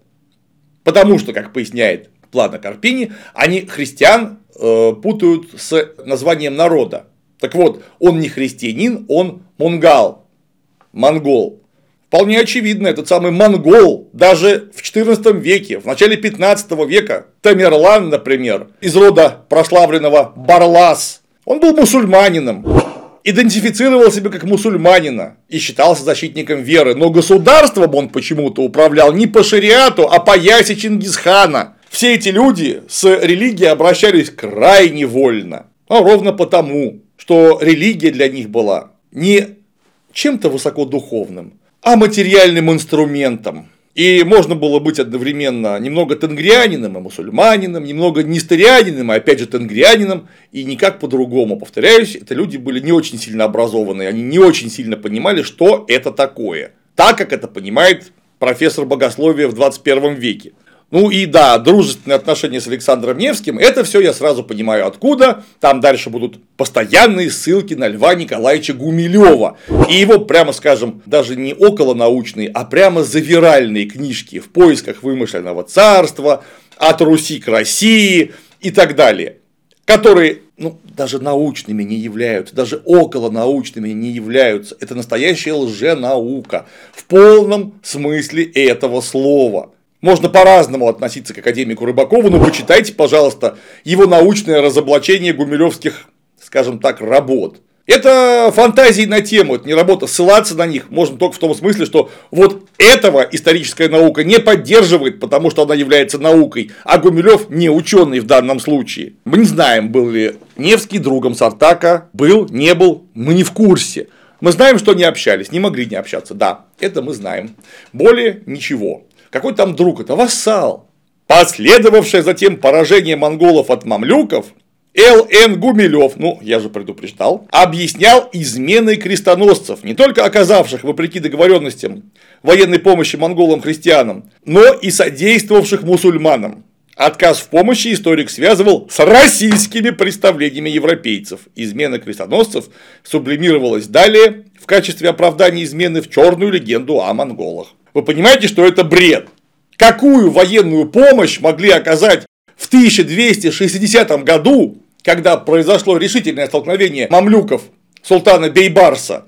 Потому что, как поясняет Плана Карпини, они христиан Э, путают с названием народа. Так вот, он не христианин, он монгал, монгол. Вполне очевидно, этот самый монгол даже в XIV веке, в начале 15 века, Тамерлан, например, из рода прославленного Барлас, он был мусульманином, идентифицировал себя как мусульманина и считался защитником веры, но государством он почему-то управлял не по шариату, а по ясе Чингисхана – все эти люди с религией обращались крайне вольно. А ровно потому, что религия для них была не чем-то высокодуховным, а материальным инструментом. И можно было быть одновременно немного тенгрианином и мусульманином, немного нестерианином, и опять же тенгрианином, и никак по-другому. Повторяюсь, это люди были не очень сильно образованные, они не очень сильно понимали, что это такое. Так, как это понимает профессор богословия в 21 веке. Ну и да, дружественные отношения с Александром Невским, это все я сразу понимаю откуда. Там дальше будут постоянные ссылки на Льва Николаевича Гумилева. И его, прямо скажем, даже не околонаучные, а прямо завиральные книжки в поисках вымышленного царства, от Руси к России и так далее. Которые ну, даже научными не являются, даже околонаучными не являются. Это настоящая лженаука в полном смысле этого слова. Можно по-разному относиться к академику Рыбакову, но почитайте, пожалуйста, его научное разоблачение гумилевских, скажем так, работ. Это фантазии на тему, это не работа. Ссылаться на них можно только в том смысле, что вот этого историческая наука не поддерживает, потому что она является наукой, а Гумилев не ученый в данном случае. Мы не знаем, был ли Невский другом Сартака, был, не был, мы не в курсе. Мы знаем, что не общались, не могли не общаться, да, это мы знаем. Более ничего. Какой там друг? Это вассал. Последовавшее затем поражение монголов от мамлюков, Л.Н. Гумилев, ну, я же предупреждал, объяснял изменой крестоносцев, не только оказавших, вопреки договоренностям, военной помощи монголам-христианам, но и содействовавших мусульманам. Отказ в помощи историк связывал с российскими представлениями европейцев. Измена крестоносцев сублимировалась далее в качестве оправдания измены в черную легенду о монголах. Вы понимаете, что это бред? Какую военную помощь могли оказать в 1260 году, когда произошло решительное столкновение мамлюков султана Бейбарса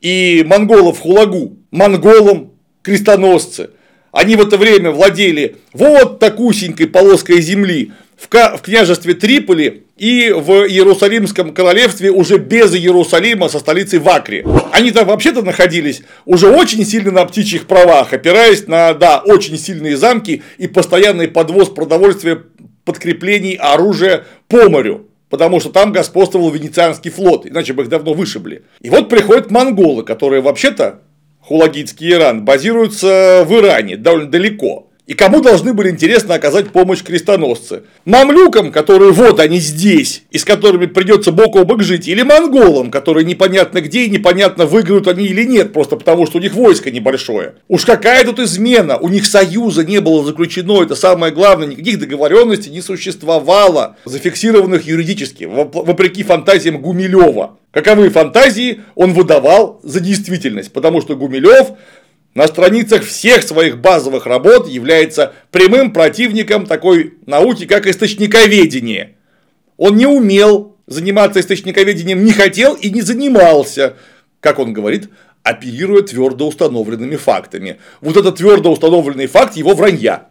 и монголов Хулагу, монголам крестоносцы. Они в это время владели вот такусенькой полоской земли в княжестве Триполи и в Иерусалимском королевстве уже без Иерусалима со столицей в. Они там вообще-то находились уже очень сильно на птичьих правах, опираясь на, да, очень сильные замки и постоянный подвоз продовольствия, подкреплений, оружия по морю потому что там господствовал венецианский флот, иначе бы их давно вышибли. И вот приходят монголы, которые вообще-то, Хулагитский Иран, базируются в Иране, довольно далеко. И кому должны были интересно оказать помощь крестоносцы? Мамлюкам, которые вот они здесь, и с которыми придется бок о бок жить, или монголам, которые непонятно где и непонятно выиграют они или нет, просто потому что у них войско небольшое. Уж какая тут измена, у них союза не было заключено, это самое главное, никаких договоренностей не существовало, зафиксированных юридически, вопреки фантазиям Гумилева. Каковы фантазии он выдавал за действительность, потому что Гумилев на страницах всех своих базовых работ является прямым противником такой науки, как источниковедение. Он не умел заниматься источниковедением, не хотел и не занимался, как он говорит, оперируя твердо установленными фактами. Вот этот твердо установленный факт его вранья.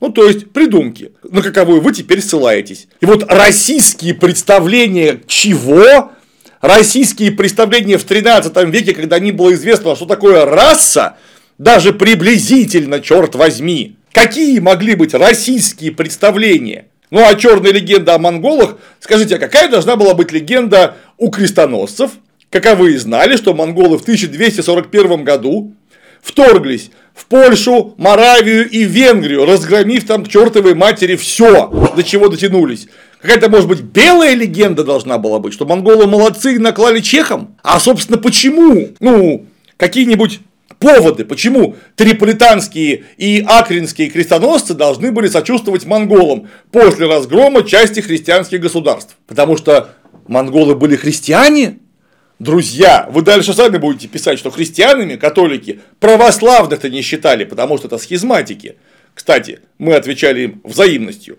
Ну, то есть, придумки, на каковую вы теперь ссылаетесь. И вот российские представления чего? Российские представления в 13 веке, когда не было известно, что такое раса, даже приблизительно, черт возьми. Какие могли быть российские представления? Ну, а черная легенда о монголах, скажите, а какая должна была быть легенда у крестоносцев? Каковы знали, что монголы в 1241 году вторглись в Польшу, Моравию и Венгрию, разгромив там к чертовой матери все, до чего дотянулись. Какая-то, может быть, белая легенда должна была быть, что монголы молодцы и наклали чехам? А, собственно, почему? Ну, какие-нибудь поводы, почему триполитанские и акринские крестоносцы должны были сочувствовать монголам после разгрома части христианских государств. Потому что монголы были христиане? Друзья, вы дальше сами будете писать, что христианами католики православных-то не считали, потому что это схизматики. Кстати, мы отвечали им взаимностью.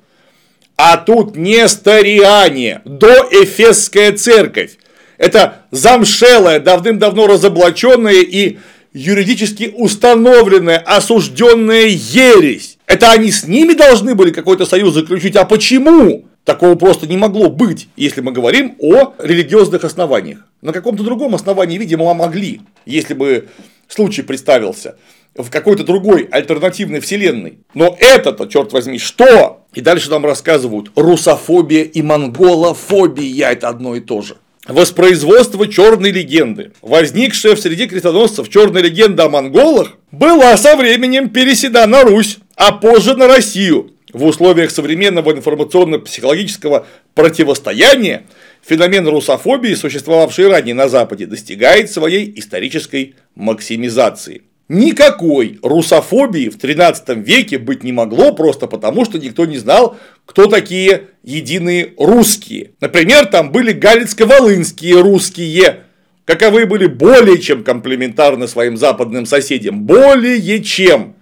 А тут не стариане, доэфесская церковь. Это замшелая, давным-давно разоблаченная и юридически установленная, осужденная ересь. Это они с ними должны были какой-то союз заключить, а почему? Такого просто не могло быть, если мы говорим о религиозных основаниях. На каком-то другом основании, видимо, могли, если бы случай представился в какой-то другой альтернативной вселенной. Но это-то, черт возьми, что? И дальше нам рассказывают, русофобия и монголофобия – это одно и то же воспроизводство черной легенды. Возникшая в среде крестоносцев черная легенда о монголах была со временем переседа на Русь, а позже на Россию. В условиях современного информационно-психологического противостояния феномен русофобии, существовавший ранее на Западе, достигает своей исторической максимизации. Никакой русофобии в 13 веке быть не могло просто потому, что никто не знал, кто такие единые русские. Например, там были галицко-волынские русские, каковы были более чем комплементарны своим западным соседям, более чем.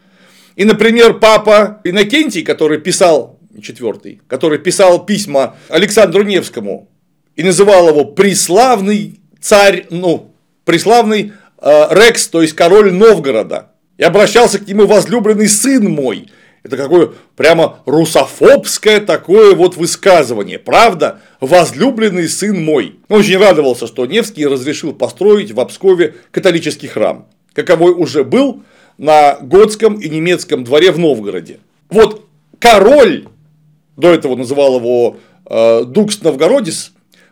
И, например, папа Иннокентий, который писал, четвертый, который писал письма Александру Невскому и называл его «преславный царь», ну, «преславный Рекс, то есть король Новгорода. И обращался к нему возлюбленный сын мой. Это какое прямо русофобское такое вот высказывание. Правда? Возлюбленный сын мой. Он очень радовался, что Невский разрешил построить в Обскове католический храм. Каковой уже был на готском и немецком дворе в Новгороде. Вот король, до этого называл его э, Дукс Новгородис,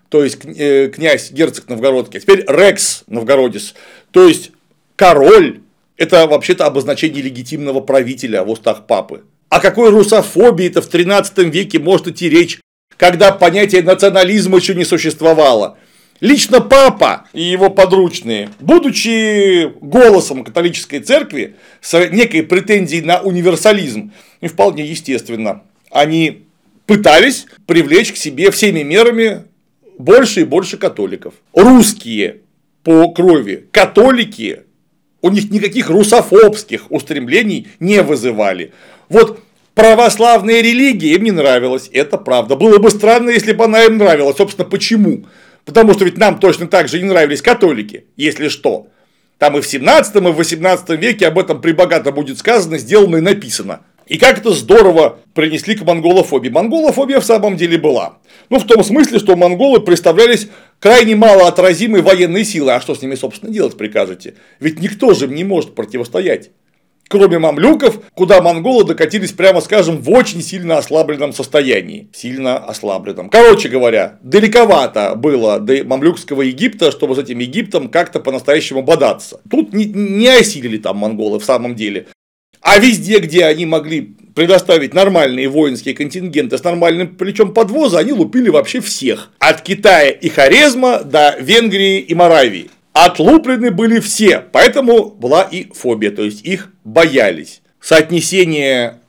то есть э, князь, герцог Новгородский, а теперь Рекс Новгородис, то есть король – это вообще-то обозначение легитимного правителя в устах папы. О какой русофобии это в 13 веке может идти речь, когда понятие национализма еще не существовало? Лично папа и его подручные, будучи голосом католической церкви с некой претензией на универсализм, и вполне естественно, они пытались привлечь к себе всеми мерами больше и больше католиков. Русские по крови. Католики у них никаких русофобских устремлений не вызывали. Вот православная религия им не нравилась, это правда. Было бы странно, если бы она им нравилась. Собственно, почему? Потому что ведь нам точно так же не нравились католики, если что. Там и в 17 и в 18 веке об этом прибогато будет сказано, сделано и написано. И как это здорово принесли к монголофобии. Монголофобия в самом деле была. Ну, в том смысле, что монголы представлялись крайне малоотразимой военной силой. А что с ними, собственно, делать прикажете? Ведь никто же им не может противостоять. Кроме мамлюков, куда монголы докатились, прямо скажем, в очень сильно ослабленном состоянии. Сильно ослабленном. Короче говоря, далековато было до мамлюкского Египта, чтобы с этим Египтом как-то по-настоящему бодаться. Тут не, не осилили там монголы в самом деле. А везде, где они могли предоставить нормальные воинские контингенты с нормальным плечом подвоза, они лупили вообще всех. От Китая и Хорезма до Венгрии и Моравии. Отлуплены были все, поэтому была и фобия, то есть их боялись. Соотнесение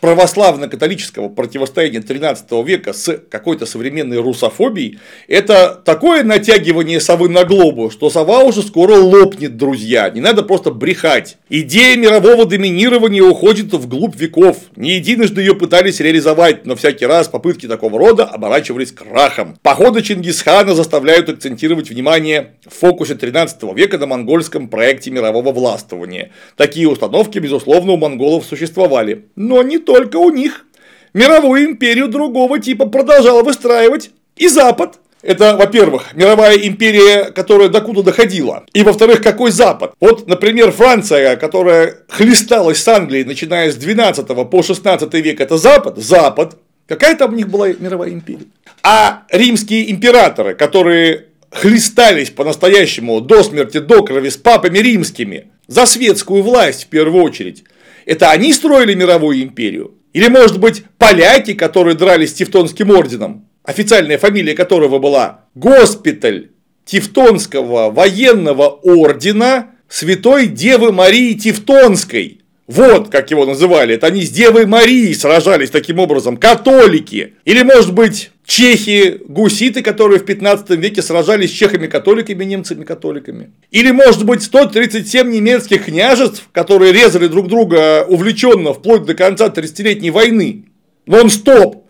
православно-католического противостояния 13 века с какой-то современной русофобией, это такое натягивание совы на глобу, что сова уже скоро лопнет, друзья. Не надо просто брехать. Идея мирового доминирования уходит вглубь веков. Не единожды ее пытались реализовать, но всякий раз попытки такого рода оборачивались крахом. Походы Чингисхана заставляют акцентировать внимание в фокусе 13 века на монгольском проекте мирового властвования. Такие установки, безусловно, у монголов существовали, но не только у них. Мировую империю другого типа продолжал выстраивать и Запад. Это, во-первых, мировая империя, которая докуда доходила. И, во-вторых, какой Запад? Вот, например, Франция, которая хлесталась с Англией, начиная с 12 по 16 век, это Запад? Запад. Какая там у них была мировая империя? А римские императоры, которые хлестались по-настоящему до смерти, до крови с папами римскими, за светскую власть в первую очередь, это они строили мировую империю? Или, может быть, поляки, которые дрались с Тевтонским орденом, официальная фамилия которого была Госпиталь Тевтонского военного ордена Святой Девы Марии Тевтонской. Вот как его называли. Это они с Девой Марией сражались таким образом. Католики. Или, может быть, чехи, гуситы, которые в 15 веке сражались с чехами-католиками, немцами-католиками. Или, может быть, 137 немецких княжеств, которые резали друг друга увлеченно вплоть до конца 30-летней войны. Нон-стоп.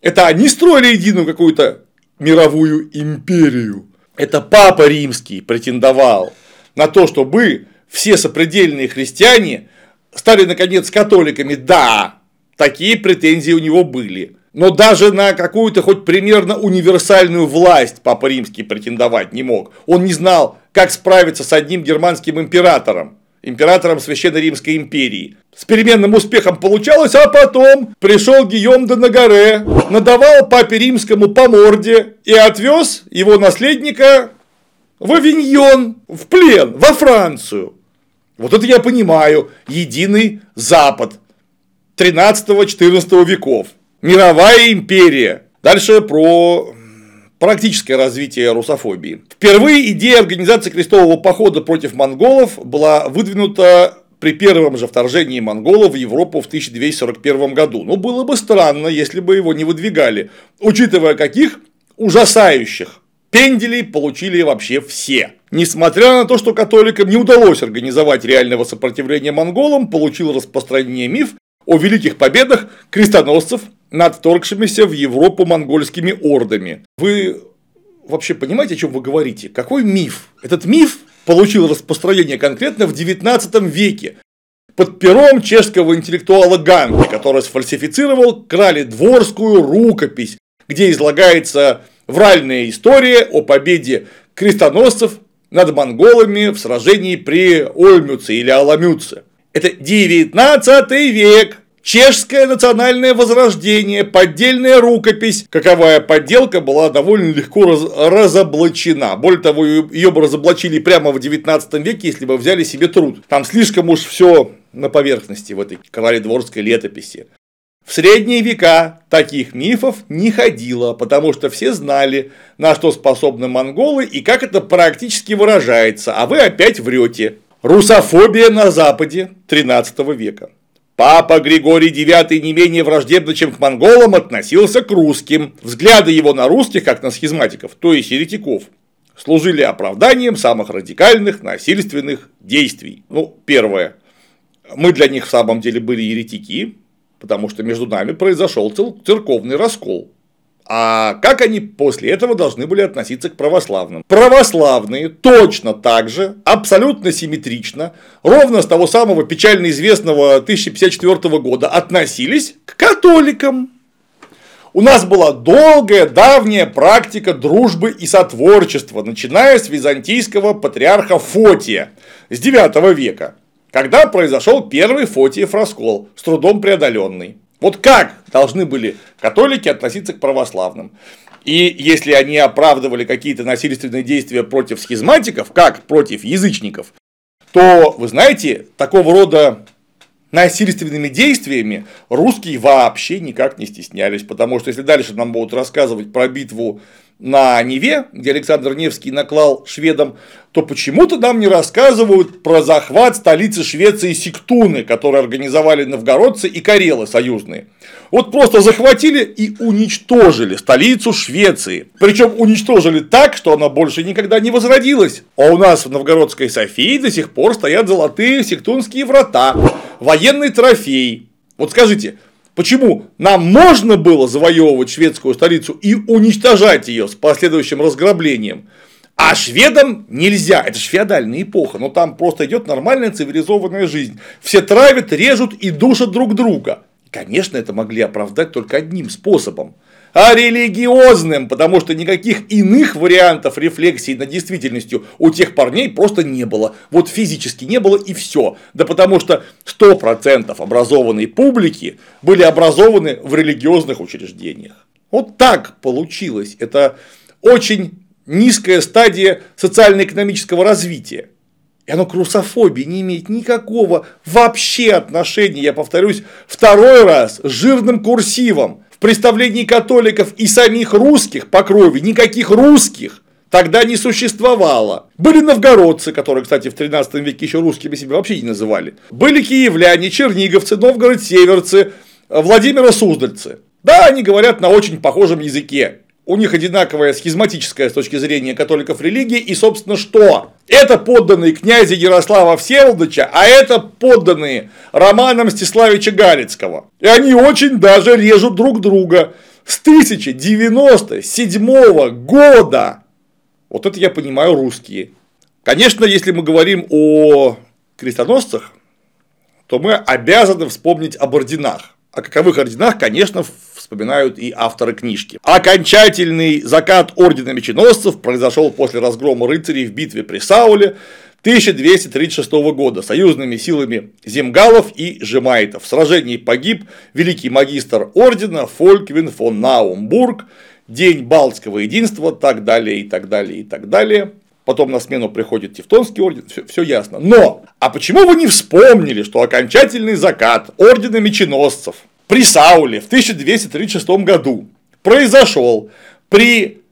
Это они строили единую какую-то мировую империю. Это Папа Римский претендовал на то, чтобы все сопредельные христиане стали наконец католиками, да, такие претензии у него были. Но даже на какую-то хоть примерно универсальную власть Папа Римский претендовать не мог. Он не знал, как справиться с одним германским императором, императором Священной Римской империи. С переменным успехом получалось, а потом пришел Гийом де Нагаре, надавал Папе Римскому по морде и отвез его наследника в Авиньон, в плен, во Францию. Вот это я понимаю. Единый Запад 13-14 веков. Мировая империя. Дальше про практическое развитие русофобии. Впервые идея организации крестового похода против монголов была выдвинута при первом же вторжении монголов в Европу в 1241 году. Но было бы странно, если бы его не выдвигали, учитывая каких ужасающих Пенделей получили вообще все. Несмотря на то, что католикам не удалось организовать реального сопротивления монголам, получил распространение миф о великих победах крестоносцев над вторгшимися в Европу монгольскими ордами. Вы вообще понимаете, о чем вы говорите? Какой миф? Этот миф получил распространение конкретно в 19 веке под пером чешского интеллектуала Ганки, который сфальсифицировал крали дворскую рукопись, где излагается вральная история о победе крестоносцев над монголами в сражении при Ольмюце или Аламюце. Это 19 век. Чешское национальное возрождение, поддельная рукопись, каковая подделка была довольно легко раз, разоблачена. Более того, ее бы разоблачили прямо в 19 веке, если бы взяли себе труд. Там слишком уж все на поверхности в этой короледворской летописи. В средние века таких мифов не ходило, потому что все знали, на что способны монголы и как это практически выражается, а вы опять врете. Русофобия на Западе 13 века. Папа Григорий IX не менее враждебно, чем к монголам, относился к русским. Взгляды его на русских, как на схизматиков, то есть еретиков, служили оправданием самых радикальных насильственных действий. Ну, первое. Мы для них в самом деле были еретики, потому что между нами произошел церковный раскол. А как они после этого должны были относиться к православным? Православные точно так же, абсолютно симметрично, ровно с того самого печально известного 1054 года относились к католикам. У нас была долгая, давняя практика дружбы и сотворчества, начиная с византийского патриарха Фотия с 9 века, когда произошел первый Фотиев раскол, с трудом преодоленный. Вот как должны были католики относиться к православным? И если они оправдывали какие-то насильственные действия против схизматиков, как против язычников, то, вы знаете, такого рода насильственными действиями русские вообще никак не стеснялись, потому что если дальше нам будут рассказывать про битву на Неве, где Александр Невский наклал шведам, то почему-то нам не рассказывают про захват столицы Швеции Сиктуны, которые организовали новгородцы и карелы союзные. Вот просто захватили и уничтожили столицу Швеции. Причем уничтожили так, что она больше никогда не возродилась. А у нас в новгородской Софии до сих пор стоят золотые сектунские врата, военный трофей. Вот скажите, Почему нам можно было завоевывать шведскую столицу и уничтожать ее с последующим разграблением, а шведам нельзя, это же феодальная эпоха, но там просто идет нормальная цивилизованная жизнь. Все травят, режут и душат друг друга. Конечно, это могли оправдать только одним способом а религиозным, потому что никаких иных вариантов рефлексии над действительностью у тех парней просто не было. Вот физически не было и все. Да потому что 100% образованной публики были образованы в религиозных учреждениях. Вот так получилось. Это очень низкая стадия социально-экономического развития. И оно к русофобии не имеет никакого вообще отношения, я повторюсь, второй раз, жирным курсивом представлении католиков и самих русских по крови никаких русских тогда не существовало. Были новгородцы, которые, кстати, в 13 веке еще русскими себя вообще не называли. Были киевляне, черниговцы, новгород-северцы, Владимира Суздальцы. Да, они говорят на очень похожем языке у них одинаковая схизматическая с точки зрения католиков религия, и, собственно, что? Это подданные князя Ярослава Всеволодовича, а это подданные Романа Мстиславича Галицкого. И они очень даже режут друг друга. С 1097 года. Вот это я понимаю русские. Конечно, если мы говорим о крестоносцах, то мы обязаны вспомнить об орденах. О каковых орденах, конечно, вспоминают и авторы книжки. Окончательный закат ордена меченосцев произошел после разгрома рыцарей в битве при Сауле 1236 года союзными силами земгалов и жемайтов. В сражении погиб великий магистр ордена Фольквин фон Наумбург, день Балтского единства, так далее, и так далее, и так далее. Потом на смену приходит Тевтонский орден, все, все ясно. Но, а почему вы не вспомнили, что окончательный закат ордена меченосцев при Сауле в 1236 году произошел при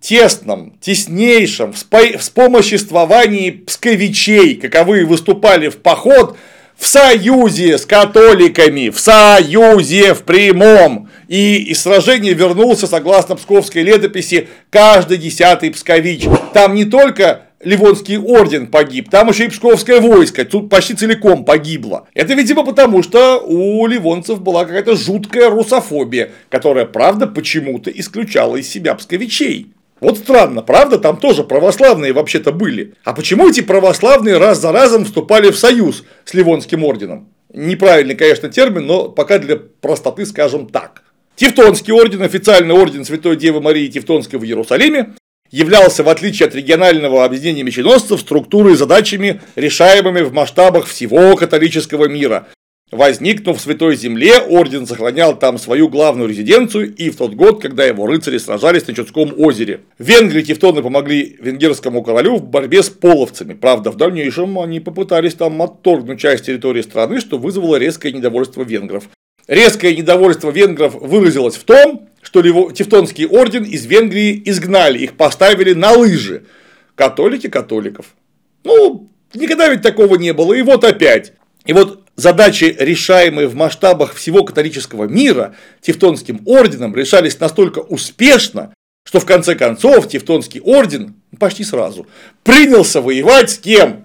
тесном, теснейшем вспомоществовании псковичей, каковы выступали в поход в союзе с католиками, в союзе в прямом. И из сражения вернулся, согласно псковской летописи, каждый десятый пскович. Там не только Ливонский орден погиб, там еще и Псковское войско, тут почти целиком погибло. Это, видимо, потому что у ливонцев была какая-то жуткая русофобия, которая, правда, почему-то исключала из себя псковичей. Вот странно, правда, там тоже православные вообще-то были. А почему эти православные раз за разом вступали в союз с Ливонским орденом? Неправильный, конечно, термин, но пока для простоты скажем так. Тевтонский орден, официальный орден Святой Девы Марии Тевтонской в Иерусалиме, являлся, в отличие от регионального объединения меченосцев, структурой и задачами, решаемыми в масштабах всего католического мира. Возникнув в Святой Земле, орден сохранял там свою главную резиденцию и в тот год, когда его рыцари сражались на Чудском озере. Венгрии тевтоны помогли венгерскому королю в борьбе с половцами. Правда, в дальнейшем они попытались там отторгнуть часть территории страны, что вызвало резкое недовольство венгров. Резкое недовольство венгров выразилось в том, что Тевтонский орден из Венгрии изгнали, их поставили на лыжи. Католики католиков. Ну, никогда ведь такого не было, и вот опять. И вот задачи, решаемые в масштабах всего католического мира, Тевтонским орденом решались настолько успешно, что в конце концов Тевтонский орден почти сразу, принялся воевать с кем?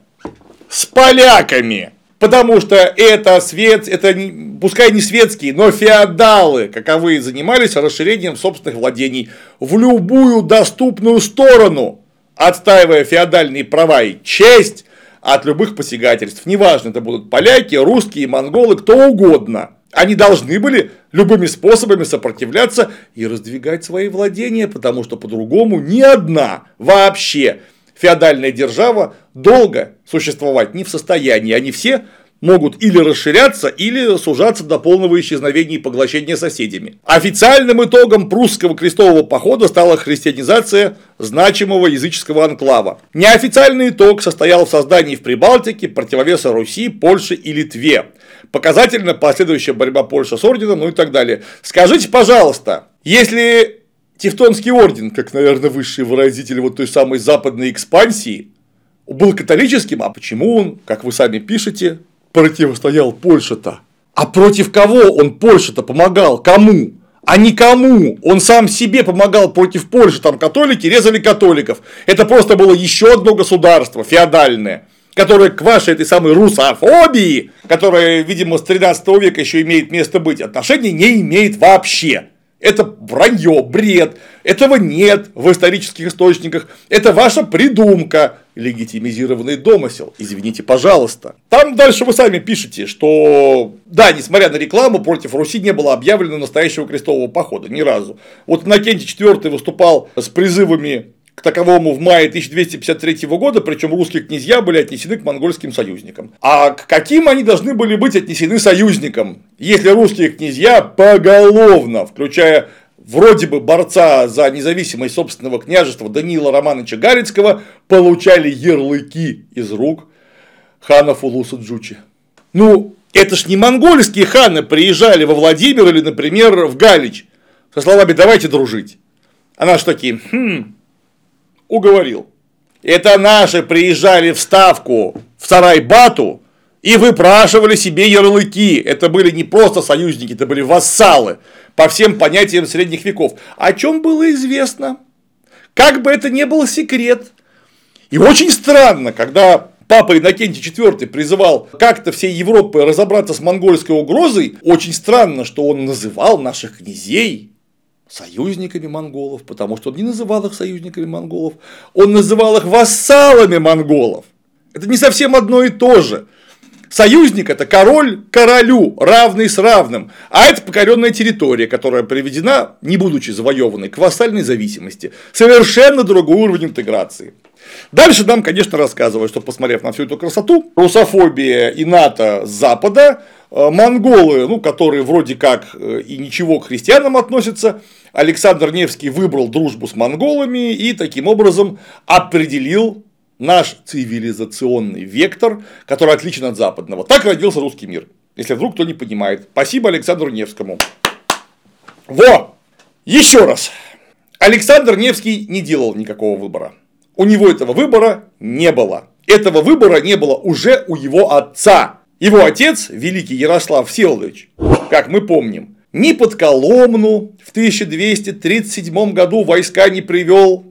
С поляками. Потому что это свет, это пускай не светские, но феодалы, каковые занимались расширением собственных владений в любую доступную сторону, отстаивая феодальные права и честь от любых посягательств. Неважно, это будут поляки, русские, монголы, кто угодно. Они должны были любыми способами сопротивляться и раздвигать свои владения, потому что по-другому ни одна вообще феодальная держава долго существовать не в состоянии. Они все могут или расширяться, или сужаться до полного исчезновения и поглощения соседями. Официальным итогом прусского крестового похода стала христианизация значимого языческого анклава. Неофициальный итог состоял в создании в Прибалтике противовеса Руси, Польше и Литве. Показательно последующая борьба Польши с орденом, ну и так далее. Скажите, пожалуйста, если Тевтонский орден, как, наверное, высший выразитель вот той самой западной экспансии, был католическим, а почему он, как вы сами пишете, противостоял Польше-то? А против кого он Польше-то помогал? Кому? А никому. Он сам себе помогал против Польши. Там католики резали католиков. Это просто было еще одно государство феодальное которое к вашей этой самой русофобии, которая, видимо, с 13 века еще имеет место быть, отношения не имеет вообще. Это вранье, бред. Этого нет в исторических источниках. Это ваша придумка. Легитимизированный домысел. Извините, пожалуйста. Там дальше вы сами пишете, что да, несмотря на рекламу, против Руси не было объявлено настоящего крестового похода ни разу. Вот Иннокентий IV выступал с призывами таковому в мае 1253 года, причем русские князья были отнесены к монгольским союзникам. А к каким они должны были быть отнесены союзникам, если русские князья поголовно, включая вроде бы борца за независимость собственного княжества Даниила Романовича Гарицкого, получали ярлыки из рук хана Фулуса Джучи. Ну, это ж не монгольские ханы приезжали во Владимир или, например, в Галич со словами «давайте дружить». А наши такие, хм, уговорил. Это наши приезжали в Ставку, в Сарай-Бату и выпрашивали себе ярлыки. Это были не просто союзники, это были вассалы по всем понятиям средних веков. О чем было известно? Как бы это ни был секрет. И очень странно, когда Папа Иннокентий IV призывал как-то всей Европы разобраться с монгольской угрозой, очень странно, что он называл наших князей союзниками монголов, потому что он не называл их союзниками монголов, он называл их вассалами монголов. Это не совсем одно и то же. Союзник это король королю, равный с равным, а это покоренная территория, которая приведена, не будучи завоеванной, к вассальной зависимости. Совершенно другой уровень интеграции. Дальше нам, конечно, рассказывают, что посмотрев на всю эту красоту, русофобия и НАТО с Запада, э, монголы, ну, которые вроде как э, и ничего к христианам относятся, Александр Невский выбрал дружбу с монголами и таким образом определил наш цивилизационный вектор, который отличен от западного. Так родился русский мир. Если вдруг кто не понимает. Спасибо Александру Невскому. Во! Еще раз. Александр Невский не делал никакого выбора. У него этого выбора не было. Этого выбора не было уже у его отца. Его отец, великий Ярослав Всеволодович, как мы помним, ни под Коломну в 1237 году войска не привел,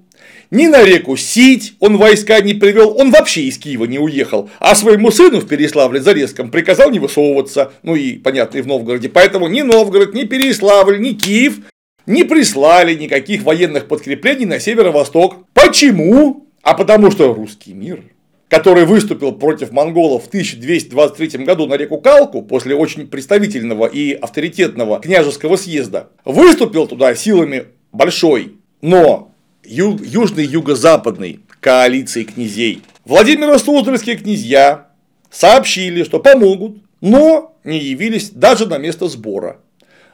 ни на реку Сить он войска не привел, он вообще из Киева не уехал, а своему сыну в Переславле-Зарезском приказал не высовываться, ну и, понятно, и в Новгороде, поэтому ни Новгород, ни Переславль, ни Киев не прислали никаких военных подкреплений на северо-восток. Почему? А потому что русский мир который выступил против монголов в 1223 году на реку Калку после очень представительного и авторитетного княжеского съезда, выступил туда силами большой, но ю- южной юго-западной коалиции князей. Владимир Суздальские князья сообщили, что помогут, но не явились даже на место сбора.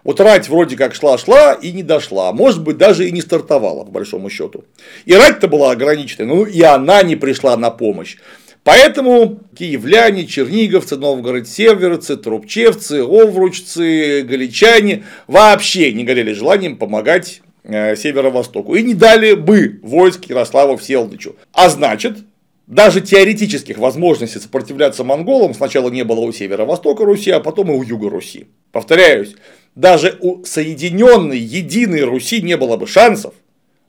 Вот рать вроде как шла-шла и не дошла, может быть, даже и не стартовала, по большому счету. И рать-то была ограниченная, ну и она не пришла на помощь. Поэтому киевляне, черниговцы, новгород-северцы, трубчевцы, овручцы, галичане вообще не горели желанием помогать э, северо-востоку и не дали бы войск Ярослава Всеволодовичу. А значит, даже теоретических возможностей сопротивляться монголам сначала не было у северо-востока Руси, а потом и у юга Руси. Повторяюсь, даже у соединенной, единой Руси не было бы шансов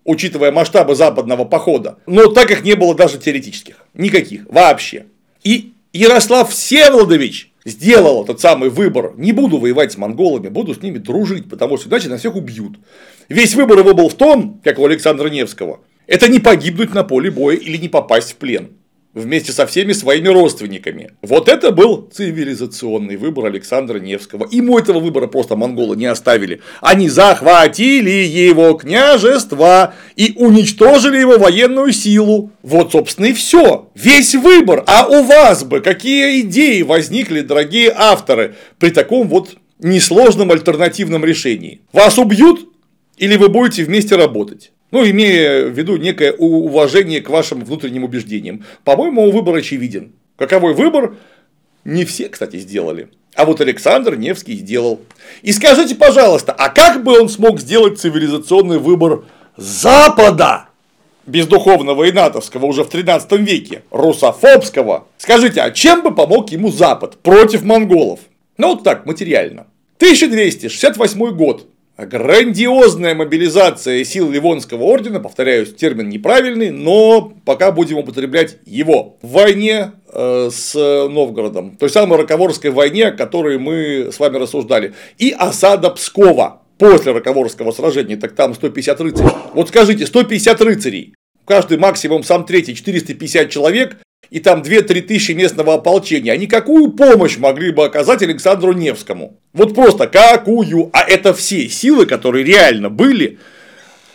учитывая масштабы западного похода. Но так их не было даже теоретических. Никаких. Вообще. И Ярослав Всеволодович сделал этот самый выбор. Не буду воевать с монголами, буду с ними дружить, потому что иначе нас всех убьют. Весь выбор его был в том, как у Александра Невского, это не погибнуть на поле боя или не попасть в плен вместе со всеми своими родственниками. Вот это был цивилизационный выбор Александра Невского. Ему этого выбора просто монголы не оставили. Они захватили его княжество и уничтожили его военную силу. Вот, собственно, и все. Весь выбор. А у вас бы какие идеи возникли, дорогие авторы, при таком вот несложном альтернативном решении? Вас убьют или вы будете вместе работать? Ну, имея в виду некое уважение к вашим внутренним убеждениям. По-моему, выбор очевиден. Каковой выбор? Не все, кстати, сделали. А вот Александр Невский сделал. И скажите, пожалуйста, а как бы он смог сделать цивилизационный выбор Запада? бездуховного и натовского уже в 13 веке, русофобского. Скажите, а чем бы помог ему Запад против монголов? Ну вот так, материально. 1268 год. Грандиозная мобилизация сил Ливонского ордена, повторяюсь, термин неправильный, но пока будем употреблять его. В войне э, с Новгородом, той самой Роковорской войне, о которой мы с вами рассуждали, и осада Пскова после Роковорского сражения, так там 150 рыцарей. Вот скажите, 150 рыцарей, каждый максимум сам третий, 450 человек, и там 2-3 тысячи местного ополчения, они какую помощь могли бы оказать Александру Невскому? Вот просто какую? А это все силы, которые реально были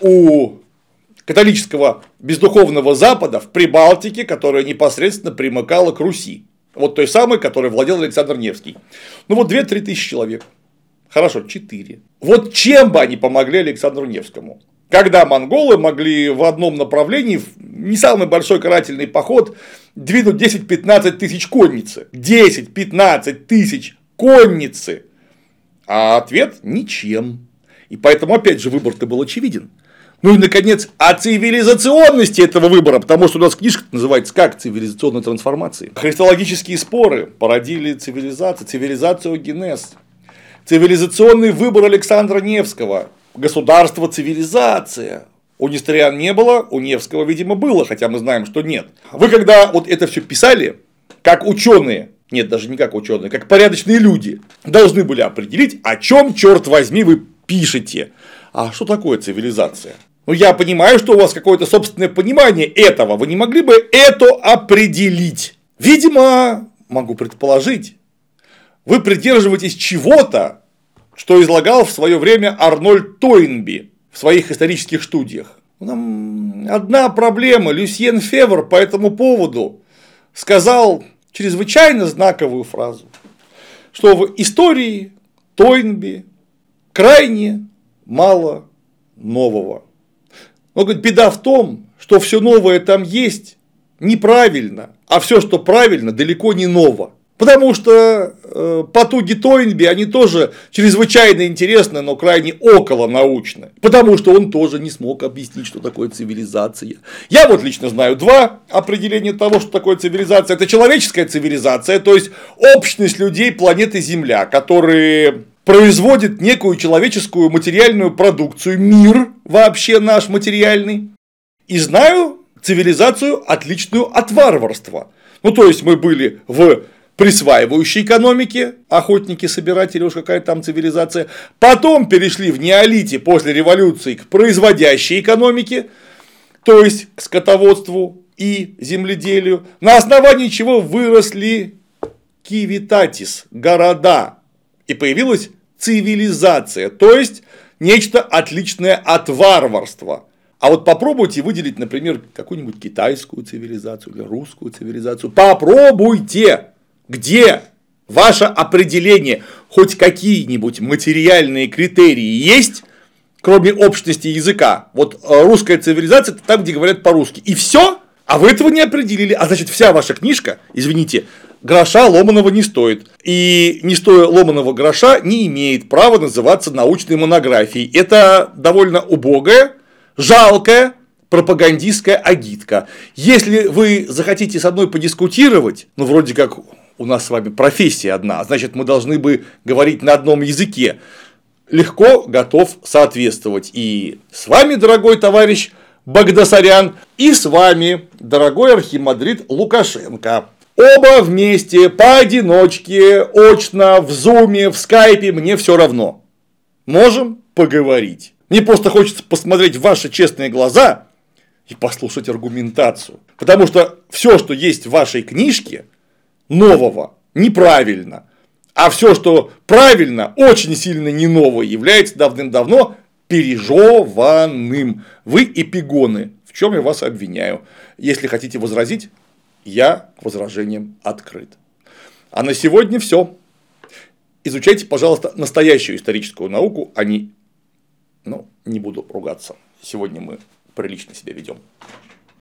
у католического бездуховного Запада в Прибалтике, которая непосредственно примыкала к Руси. Вот той самой, которой владел Александр Невский. Ну вот 2-3 тысячи человек. Хорошо, 4. Вот чем бы они помогли Александру Невскому? Когда монголы могли в одном направлении, не самый большой карательный поход, двинуть 10-15 тысяч конницы. 10-15 тысяч конницы. А ответ – ничем. И поэтому, опять же, выбор-то был очевиден. Ну и, наконец, о цивилизационности этого выбора, потому что у нас книжка называется как «Цивилизационная трансформация». Христологические споры породили цивилизацию, цивилизацию генез. Цивилизационный выбор Александра Невского, государство цивилизация, у Нестериан не было, у Невского, видимо, было, хотя мы знаем, что нет. Вы когда вот это все писали, как ученые, нет, даже не как ученые, как порядочные люди, должны были определить, о чем, черт возьми, вы пишете. А что такое цивилизация? Ну, я понимаю, что у вас какое-то собственное понимание этого. Вы не могли бы это определить? Видимо, могу предположить, вы придерживаетесь чего-то, что излагал в свое время Арнольд Тойнби в своих исторических студиях. Нам одна проблема. Люсьен Февр по этому поводу сказал чрезвычайно знаковую фразу, что в истории Тойнби крайне мало нового. Но говорит, беда в том, что все новое там есть неправильно, а все, что правильно, далеко не ново. Потому что э, потуги Тойнби, они тоже чрезвычайно интересны, но крайне около научны. Потому что он тоже не смог объяснить, что такое цивилизация. Я вот лично знаю два определения того, что такое цивилизация. Это человеческая цивилизация, то есть общность людей планеты Земля, которые производят некую человеческую материальную продукцию, мир вообще наш материальный. И знаю цивилизацию, отличную от варварства. Ну, то есть мы были в присваивающей экономики, охотники-собиратели, уж какая там цивилизация, потом перешли в неолите после революции к производящей экономике, то есть к скотоводству и земледелию, на основании чего выросли кивитатис, города, и появилась цивилизация, то есть нечто отличное от варварства. А вот попробуйте выделить, например, какую-нибудь китайскую цивилизацию или русскую цивилизацию. Попробуйте! Где ваше определение, хоть какие-нибудь материальные критерии есть, кроме общности языка? Вот э, русская цивилизация это там, где говорят по-русски. И все? А вы этого не определили. А значит, вся ваша книжка, извините, гроша ломаного не стоит. И не стоя ломаного гроша не имеет права называться научной монографией. Это довольно убогая, жалкая, пропагандистская агитка. Если вы захотите со мной подискутировать, ну, вроде как у нас с вами профессия одна, значит, мы должны бы говорить на одном языке. Легко готов соответствовать. И с вами, дорогой товарищ, Багдасарян и с вами, дорогой архимандрит Лукашенко. Оба вместе, поодиночке, очно, в зуме, в скайпе, мне все равно. Можем поговорить. Мне просто хочется посмотреть в ваши честные глаза и послушать аргументацию. Потому что все, что есть в вашей книжке, нового, неправильно. А все, что правильно, очень сильно не новое, является давным-давно пережеванным. Вы эпигоны, в чем я вас обвиняю. Если хотите возразить, я к возражениям открыт. А на сегодня все. Изучайте, пожалуйста, настоящую историческую науку, а не, ну, не буду ругаться. Сегодня мы прилично себя ведем.